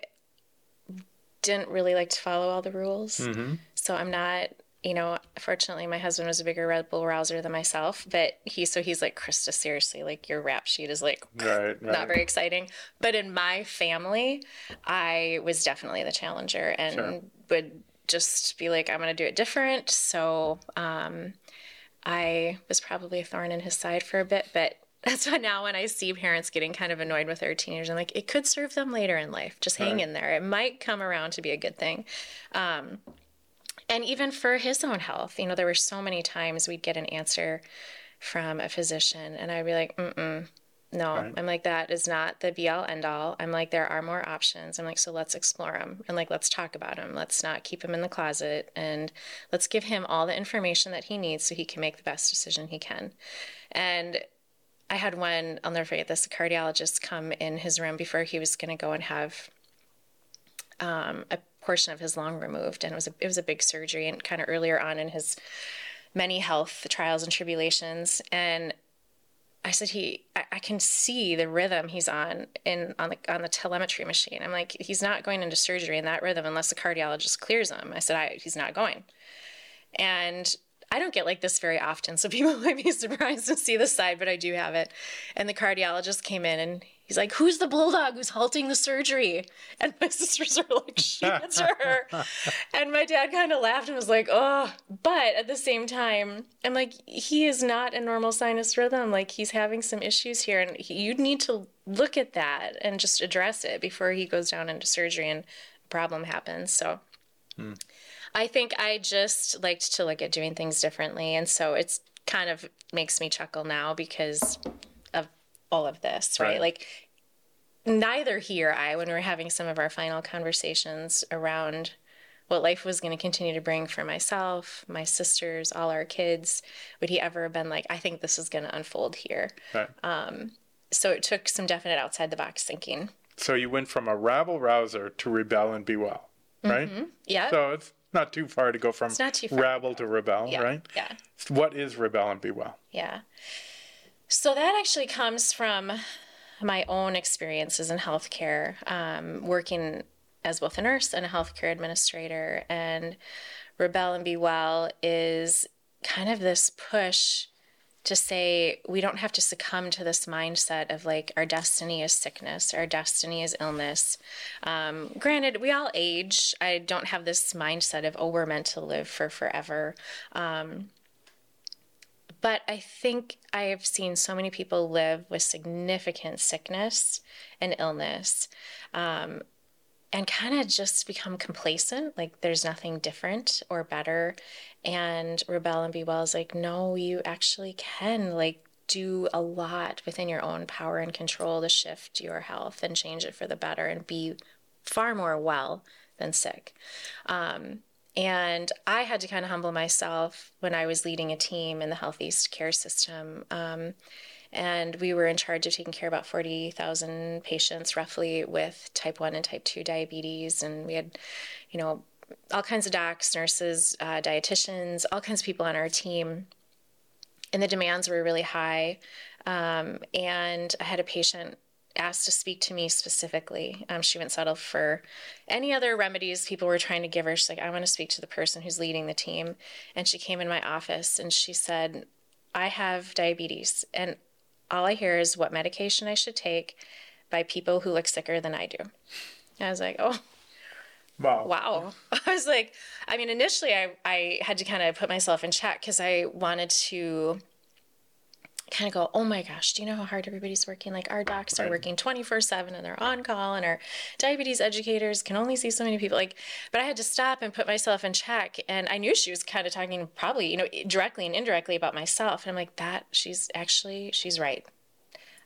[SPEAKER 2] didn't really like to follow all the rules. Mm-hmm. So I'm not you know, fortunately, my husband was a bigger rebel rouser than myself, but he, so he's like, Christa, seriously, like your rap sheet is like right, right. not very exciting. But in my family, I was definitely the challenger and sure. would just be like, I'm going to do it different. So um, I was probably a thorn in his side for a bit, but that's why now when I see parents getting kind of annoyed with their teenagers, I'm like, it could serve them later in life. Just hang right. in there. It might come around to be a good thing. Um, and even for his own health, you know, there were so many times we'd get an answer from a physician, and I'd be like, mm mm. no.
[SPEAKER 1] Right.
[SPEAKER 2] I'm like, that is not the be all end all. I'm like, there are more options. I'm like, so let's explore them and like, let's talk about them. Let's not keep him in the closet and let's give him all the information that he needs so he can make the best decision he can. And I had one, I'll never forget this, a cardiologist come in his room before he was going to go and have um, a portion of his lung removed. And it was a, it was a big surgery and kind of earlier on in his many health trials and tribulations. And I said he I, I, can see the rhythm he's on in on the on the telemetry machine. I'm like he's not going into surgery in that rhythm unless the cardiologist clears him. I said I, he's not going. And I don't get like this very often, so people might be surprised to see this side, but I do have it. And the cardiologist came in and he's like, Who's the bulldog who's halting the surgery? And my sisters are like, She, It's her. and my dad kind of laughed and was like, Oh, but at the same time, I'm like, He is not a normal sinus rhythm. Like, he's having some issues here, and he, you need to look at that and just address it before he goes down into surgery and a problem happens. So, hmm. I think I just liked to look at doing things differently. And so it's kind of makes me chuckle now because all of this, right? right. Like, neither he or I, when we were having some of our final conversations around what life was going to continue to bring for myself, my sisters, all our kids, would he ever have been like, I think this is going to unfold here? Right. Um, so it took some definite outside the box thinking.
[SPEAKER 1] So you went from a rabble rouser to rebel and be well, right? Mm-hmm.
[SPEAKER 2] Yeah.
[SPEAKER 1] So it's not too far to go from rabble to rebel,
[SPEAKER 2] yeah.
[SPEAKER 1] right?
[SPEAKER 2] Yeah.
[SPEAKER 1] What is rebel and be well?
[SPEAKER 2] Yeah. So that actually comes from my own experiences in healthcare, um, working as both a nurse and a healthcare administrator. And rebel and be well is kind of this push to say we don't have to succumb to this mindset of like our destiny is sickness, our destiny is illness. Um, granted, we all age. I don't have this mindset of, oh, we're meant to live for forever. Um, but I think I have seen so many people live with significant sickness and illness. Um, and kind of just become complacent like there's nothing different or better and rebel and be well is like no you actually can like do a lot within your own power and control to shift your health and change it for the better and be far more well than sick um, and I had to kind of humble myself when I was leading a team in the Health East care system. Um, and we were in charge of taking care about 40,000 patients roughly with type 1 and type 2 diabetes. And we had you know all kinds of docs nurses uh, dietitians all kinds of people on our team. And the demands were really high. Um, and i had a patient asked to speak to me specifically. Um, she wouldn't settle for any other remedies people were trying to give her. She's like, I want to speak to the person who's leading the team. And she came in my office and she said, I have diabetes. And all I hear is what medication I should take by people who look sicker than I do. And I was like, oh,
[SPEAKER 1] Wow.
[SPEAKER 2] Wow. I was like, I mean, initially I, I had to kind of put myself in check because I wanted to kind of go, oh my gosh, do you know how hard everybody's working? Like our docs are working 24 7 and they're on call, and our diabetes educators can only see so many people. Like, but I had to stop and put myself in check. And I knew she was kind of talking probably, you know, directly and indirectly about myself. And I'm like, that, she's actually, she's right.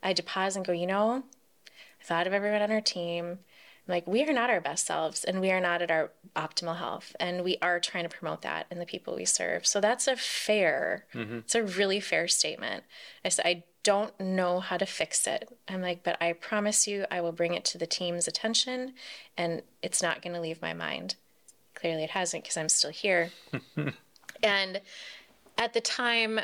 [SPEAKER 2] I had to pause and go, you know, I thought of everyone on our team like we are not our best selves and we are not at our optimal health and we are trying to promote that in the people we serve. So that's a fair mm-hmm. it's a really fair statement. I said i don't know how to fix it. I'm like but i promise you i will bring it to the team's attention and it's not going to leave my mind. Clearly it hasn't because i'm still here. And at the time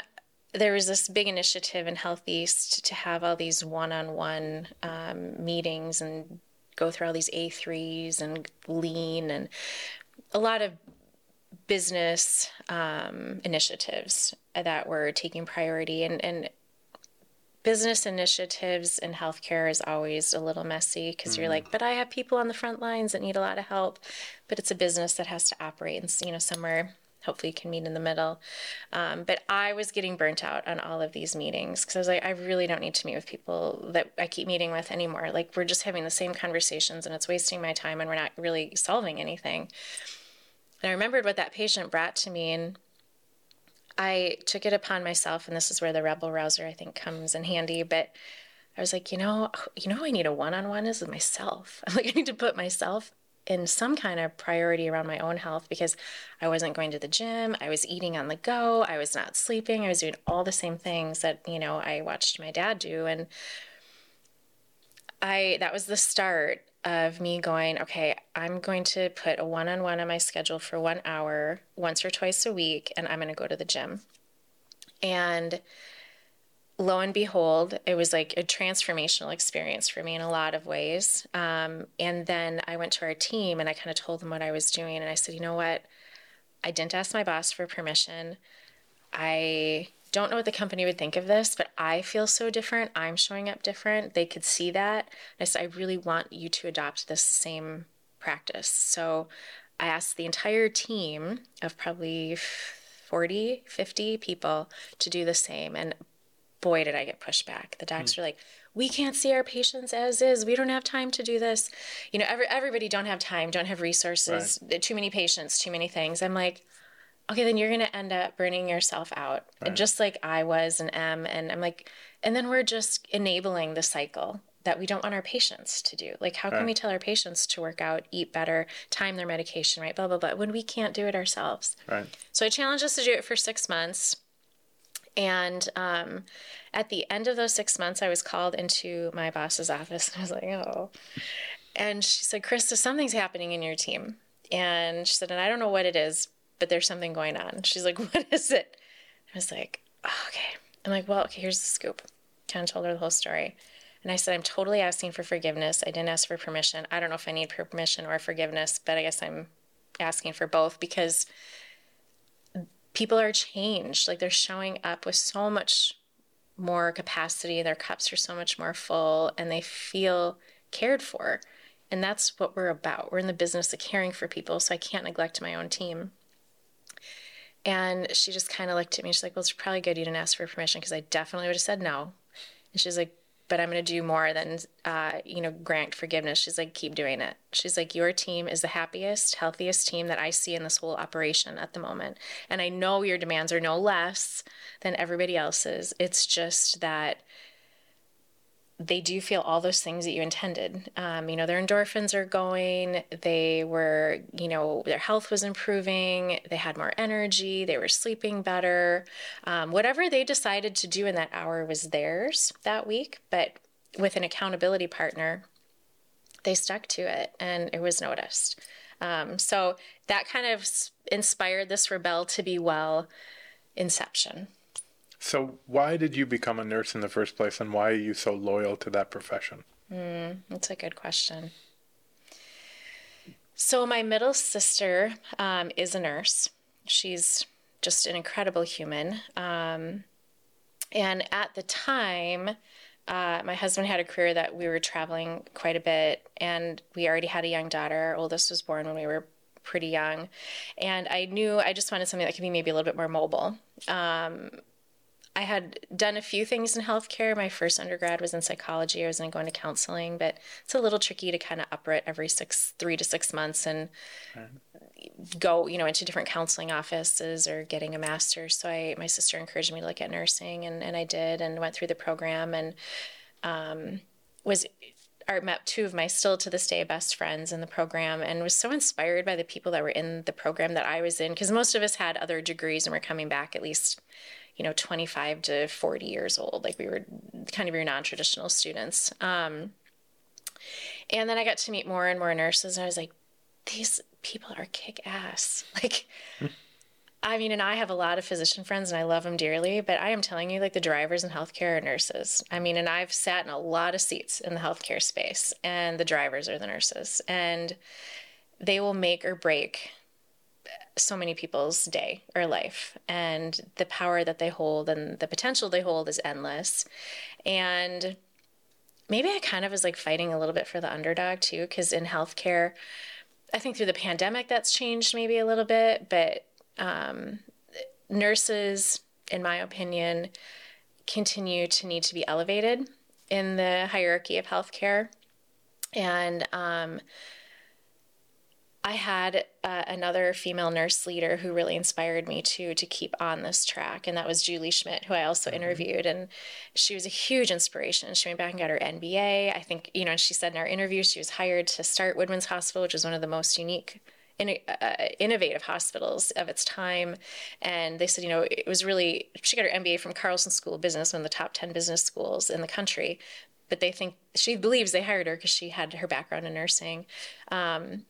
[SPEAKER 2] there was this big initiative in Health East to have all these one-on-one um, meetings and go through all these A3s and lean and a lot of business um, initiatives that were taking priority and, and business initiatives in healthcare is always a little messy because mm-hmm. you're like but i have people on the front lines that need a lot of help but it's a business that has to operate and you know somewhere hopefully you can meet in the middle. Um, but I was getting burnt out on all of these meetings because I was like, I really don't need to meet with people that I keep meeting with anymore. Like we're just having the same conversations and it's wasting my time and we're not really solving anything. And I remembered what that patient brought to me, and I took it upon myself, and this is where the rebel rouser I think comes in handy. But I was like, you know, you know, I need a one-on-one is with myself. I'm like, I need to put myself in some kind of priority around my own health because I wasn't going to the gym, I was eating on the go, I was not sleeping, I was doing all the same things that, you know, I watched my dad do. And I that was the start of me going, okay, I'm going to put a one-on-one on my schedule for 1 hour once or twice a week and I'm going to go to the gym. And lo and behold, it was like a transformational experience for me in a lot of ways. Um, and then I went to our team and I kind of told them what I was doing. And I said, you know what? I didn't ask my boss for permission. I don't know what the company would think of this, but I feel so different. I'm showing up different. They could see that. And I said, I really want you to adopt this same practice. So I asked the entire team of probably 40, 50 people to do the same. And boy, did I get pushback. The docs hmm. were like, we can't see our patients as is. We don't have time to do this. You know, every, everybody don't have time, don't have resources, too many patients, too many things. I'm like, okay, then you're going to end up burning yourself out, just like I was and am. And I'm like, and then we're just enabling the cycle that we don't want our patients to do. Like, how can we tell our patients to work out, eat better, time their medication, right? Blah, blah, blah, when we can't do it ourselves.
[SPEAKER 1] Right.
[SPEAKER 2] So I challenged us to do it for six months. And um, at the end of those six months, I was called into my boss's office and I was like, oh. And she said, Christa, something's happening in your team. And she said, and I don't know what it is, but there's something going on. She's like, what is it? I was like, oh, okay. I'm like, well, okay, here's the scoop. Kind of told her the whole story. And I said, I'm totally asking for forgiveness. I didn't ask for permission. I don't know if I need permission or forgiveness, but I guess I'm asking for both because people are changed. Like they're showing up with so much more capacity. Their cups are so much more full and they feel cared for. And that's what we're about. We're in the business of caring for people, so I can't neglect my own team. And she just kind of looked at me. She's like, Well, it's probably good you didn't ask for permission because I definitely would have said no. And she's like, But I'm going to do more than, uh, you know, grant forgiveness. She's like, Keep doing it. She's like, Your team is the happiest, healthiest team that I see in this whole operation at the moment. And I know your demands are no less than everybody else's. It's just that they do feel all those things that you intended. Um, you know, their endorphins are going. They were, you know, their health was improving. They had more energy. They were sleeping better. Um, whatever they decided to do in that hour was theirs that week. But with an accountability partner, they stuck to it and it was noticed. Um, so that kind of inspired this Rebel to be well inception.
[SPEAKER 1] So, why did you become a nurse in the first place, and why are you so loyal to that profession?
[SPEAKER 2] Mm, that's a good question. So, my middle sister um, is a nurse. She's just an incredible human. Um, and at the time, uh, my husband had a career that we were traveling quite a bit, and we already had a young daughter. Our oldest was born when we were pretty young. And I knew I just wanted something that could be maybe a little bit more mobile. Um, I had done a few things in healthcare. My first undergrad was in psychology. I was going to go into counseling, but it's a little tricky to kind of upright every six, three to six months and go, you know, into different counseling offices or getting a master's. So I, my sister encouraged me to look at nursing, and, and I did, and went through the program, and um, was I met two of my still to this day best friends in the program and was so inspired by the people that were in the program that I was in because most of us had other degrees and were coming back at least you know 25 to 40 years old like we were kind of your non-traditional students um, and then i got to meet more and more nurses and i was like these people are kick ass like I mean, and I have a lot of physician friends and I love them dearly, but I am telling you, like the drivers in healthcare are nurses. I mean, and I've sat in a lot of seats in the healthcare space, and the drivers are the nurses. And they will make or break so many people's day or life and the power that they hold and the potential they hold is endless. And maybe i kind of was like fighting a little bit for the underdog too because in healthcare i think through the pandemic that's changed maybe a little bit but um, nurses in my opinion continue to need to be elevated in the hierarchy of healthcare. And um, I had uh, another female nurse leader who really inspired me to to keep on this track, and that was Julie Schmidt, who I also interviewed, and she was a huge inspiration. She went back and got her MBA. I think you know, and she said in our interview she was hired to start Woodwinds Hospital, which is one of the most unique. In, uh, innovative hospitals of its time, and they said, you know, it was really. She got her MBA from Carlson School of Business, one of the top ten business schools in the country, but they think she believes they hired her because she had her background in nursing. Um,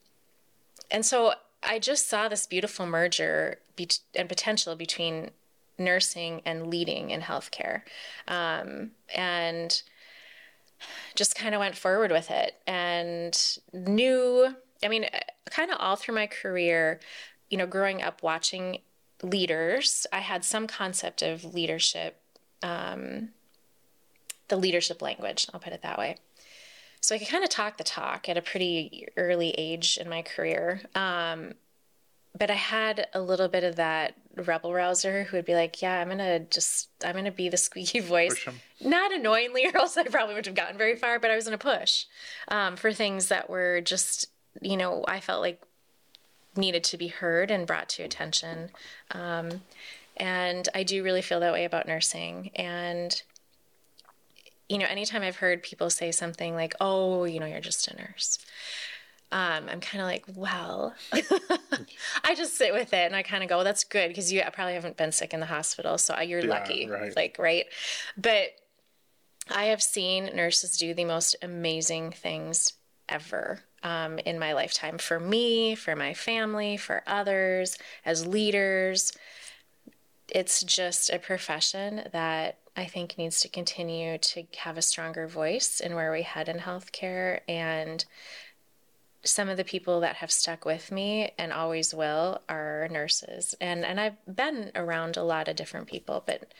[SPEAKER 2] and so I just saw this beautiful merger be- and potential between nursing and leading in healthcare. Um, and just kind of went forward with it and knew, I mean, kind of all through my career, you know, growing up watching leaders, I had some concept of leadership, um, the leadership language, I'll put it that way so I could kind of talk the talk at a pretty early age in my career. Um, but I had a little bit of that rebel rouser who would be like, "Yeah, I'm gonna just, I'm gonna be the squeaky voice, not annoyingly, or else I probably wouldn't have gotten very far. But I was gonna push um, for things that were just, you know, I felt like needed to be heard and brought to attention. Um, and I do really feel that way about nursing. And you know, anytime I've heard people say something like, "Oh, you know, you're just a nurse," um, I'm kind of like, "Well," I just sit with it and I kind of go, well, "That's good," because you probably haven't been sick in the hospital, so you're
[SPEAKER 1] Yeah,
[SPEAKER 2] lucky,
[SPEAKER 1] right.
[SPEAKER 2] like right. But I have seen nurses do the most amazing things ever um, in my lifetime for me, for my family, for others, as leaders. It's just a profession that I think needs to continue to have a stronger voice in where we head in healthcare. And some of the people that have stuck with me and always will are nurses. And and I've been around a lot of different people, but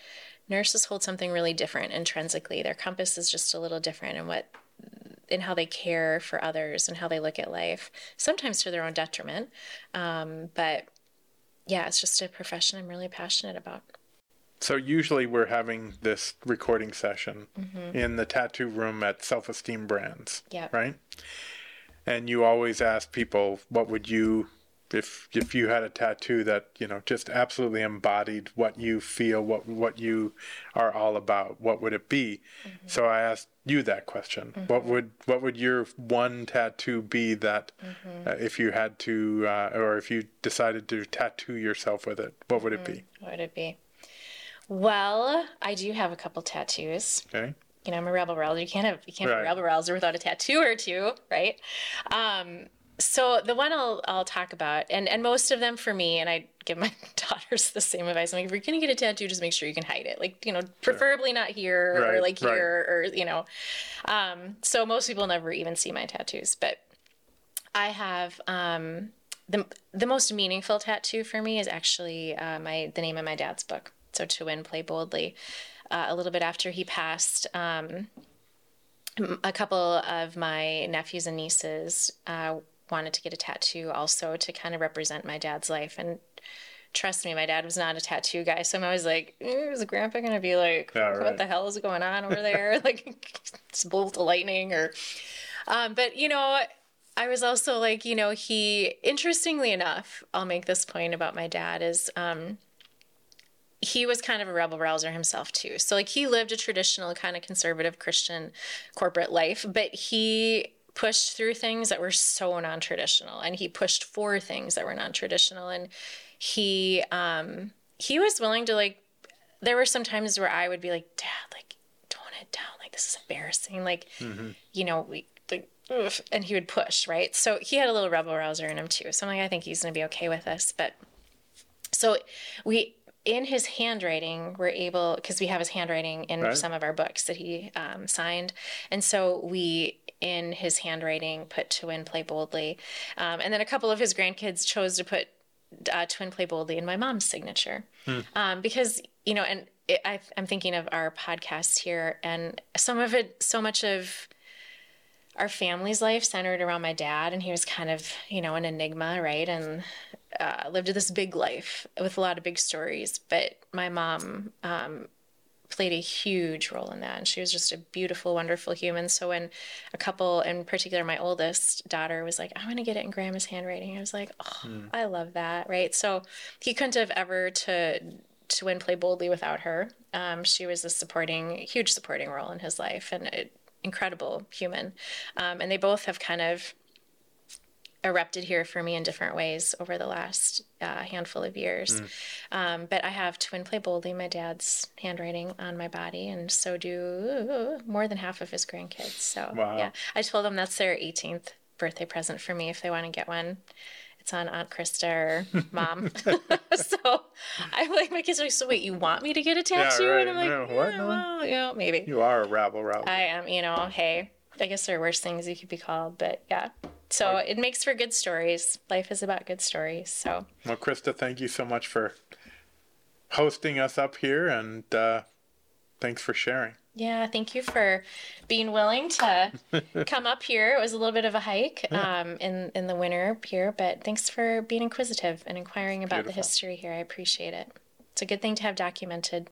[SPEAKER 2] nurses hold something really different intrinsically. Their compass is just a little different in what in how they care for others and how they look at life, sometimes to their own detriment. Um, but yeah, it's just a profession I'm really passionate about.
[SPEAKER 1] So usually we're having this recording session
[SPEAKER 2] Mm-hmm.
[SPEAKER 1] in the tattoo room at Self Esteem Brands,
[SPEAKER 2] Yeah.
[SPEAKER 1] right? And you always ask people, what would you, if if you had a tattoo that you know just absolutely embodied what you feel, what what you are all about, what would it be?
[SPEAKER 2] Mm-hmm.
[SPEAKER 1] So I asked you that question. What would what would your one tattoo be that,
[SPEAKER 2] Mm-hmm.
[SPEAKER 1] uh, if you had to, uh, or if you decided to tattoo yourself with it, what would it be?
[SPEAKER 2] What would it be? Well, I do have a couple tattoos.
[SPEAKER 1] Okay.
[SPEAKER 2] You know, I'm a rebel rouser. You can't have you can't be a rebel rouser without a tattoo or two, right? Um, so the one I'll I'll talk about, and and most of them for me, and I give my daughters the same advice. I'm like, if you're gonna get a tattoo, just make sure you can hide it. Like, you know, preferably not here or
[SPEAKER 1] Right,
[SPEAKER 2] like
[SPEAKER 1] right.
[SPEAKER 2] here or you know. Um, so most people never even see my tattoos, but I have um, the the most meaningful tattoo for me is actually uh, my the name of my dad's book. So to win, play boldly. Uh, a little bit after he passed, um, a couple of my nephews and nieces uh, wanted to get a tattoo also to kind of represent my dad's life. And trust me, my dad was not a tattoo guy, so I'm always like, "Eh, is grandpa gonna be like,
[SPEAKER 1] Yeah,
[SPEAKER 2] what
[SPEAKER 1] right.
[SPEAKER 2] the hell is going on over there? like, it's bolt of lightning or. Um, but you know, I was also like, you know, he, interestingly enough, I'll make this point about my dad is um, he was kind of a rebel rouser himself, too. So, like, he lived a traditional, kind of conservative Christian corporate life, but he pushed through things that were so non traditional and he pushed for things that were non traditional. And he, um, he was willing to, like, there were some times where I would be like, Dad, like, tone it down. Like, this is embarrassing. Like, you know, we, like, ugh, and he would push, right? So he had a little rebel rouser in him too. So I'm like, I think he's going to be okay with this. But so we, in his handwriting, we're able, because we have his handwriting in
[SPEAKER 1] Right.
[SPEAKER 2] some of our books that he um, signed. And so we, in his handwriting, put to win, play boldly. Um, and then a couple of his grandkids chose to put uh, to win play boldly in my mom's signature um, because you know and it, I, i'm thinking of our podcast here and some of it so much of our family's life centered around my dad and he was kind of you know an enigma right and uh, lived this big life with a lot of big stories but my mom um, played a huge role in that. And she was just a beautiful, wonderful human. So when a couple, in particular, my oldest daughter was like, I want to get it in grandma's handwriting. I was like, oh, I love that. Right. So he couldn't have ever to to win play boldly without her. Um, she was a supporting, huge supporting role in his life and an incredible human. Um, and they both have kind of erupted here for me in different ways over the last uh, handful of years. Mm. Um, but I have To Win Play Boldly, my dad's handwriting on my body, and so do more than half of his grandkids. So, wow. yeah, I told them that's their 18th birthday present for me if they want to get one. It's on Aunt Christa or mom. so I'm like, my kids are like, so wait, you want me to get a tattoo?
[SPEAKER 1] Yeah, right.
[SPEAKER 2] And I'm like,
[SPEAKER 1] no, what?
[SPEAKER 2] Yeah, well, you know, maybe.
[SPEAKER 1] You are a rabble rabble.
[SPEAKER 2] I am, you know, hey, I guess there are worse things you could be called, but yeah. So it makes for good stories. Life is about good stories. So
[SPEAKER 1] well, Christa, thank you so much for hosting us up here, and uh, thanks for sharing.
[SPEAKER 2] Yeah, thank you for being willing to come up here. It was a little bit of a hike um, in in the winter here, but thanks for being inquisitive and inquiring about Beautiful. the history here. I appreciate it. It's a good thing to have documented.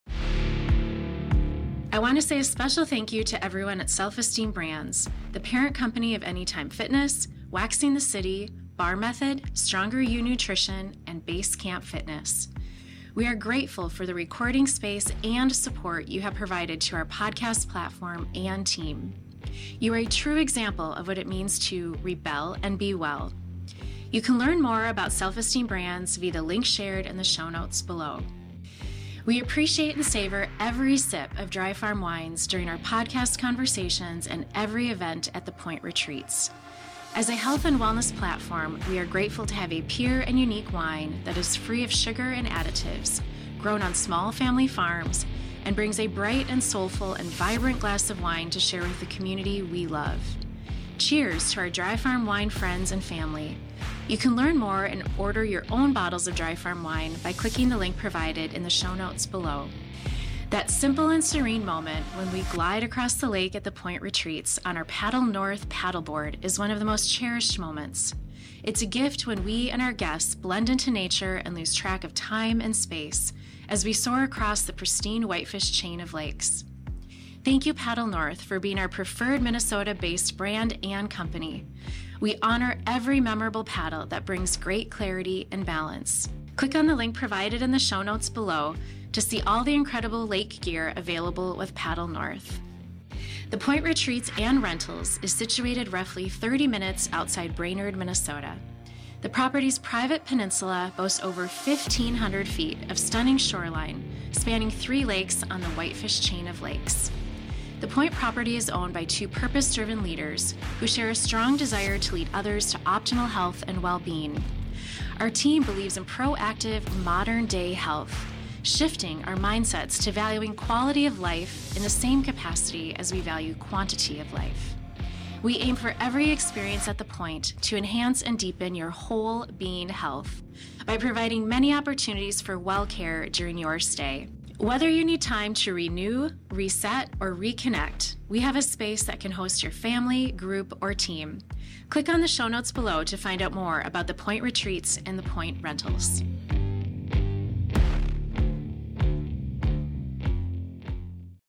[SPEAKER 2] I want to say a special thank you to everyone at Self Esteem Brands, the parent company of Anytime Fitness, Waxing the City, Bar Method, Stronger U Nutrition, and Base Camp Fitness. We are grateful for the recording space and support you have provided to our podcast platform and team. You are a true example of what it means to rebel and be well. You can learn more about self esteem brands via the link shared in the show notes below. We appreciate and savor every sip of Dry Farm wines during our podcast conversations and every event at the Point Retreats. As a health and wellness platform, we are grateful to have a pure and unique wine that is free of sugar and additives, grown on small family farms, and brings a bright and soulful and vibrant glass of wine to share with the community we love. Cheers to our Dry Farm wine friends and family. You can learn more and order your own bottles of Dry Farm wine by clicking the link provided in the show notes below. That simple and serene moment when we glide across the lake at the Point Retreats on our Paddle North paddleboard is one of the most cherished moments. It's a gift when we and our guests blend into nature and lose track of time and space as we soar across the pristine Whitefish chain of lakes. Thank you, Paddle North, for being our preferred Minnesota based brand and company. We honor every memorable paddle that brings great clarity and balance. Click on the link provided in the show notes below to see all the incredible lake gear available with Paddle North. The Point Retreats and Rentals is situated roughly 30 minutes outside Brainerd, Minnesota. The property's private peninsula boasts over 1,500 feet of stunning shoreline, spanning three lakes on the Whitefish chain of lakes. The Point property is owned by two purpose driven leaders who share a strong desire to lead others to optimal health and well being. Our team believes in proactive, modern day health shifting our mindsets to valuing quality of life in the same capacity as we value quantity of life. We aim for every experience at the point to enhance and deepen your whole being health by providing many opportunities for well care during your stay. Whether you need time to renew, reset, or reconnect, we have a space that can host your family, group, or team. Click on the show notes below to find out more about the Point Retreats and the Point Rentals.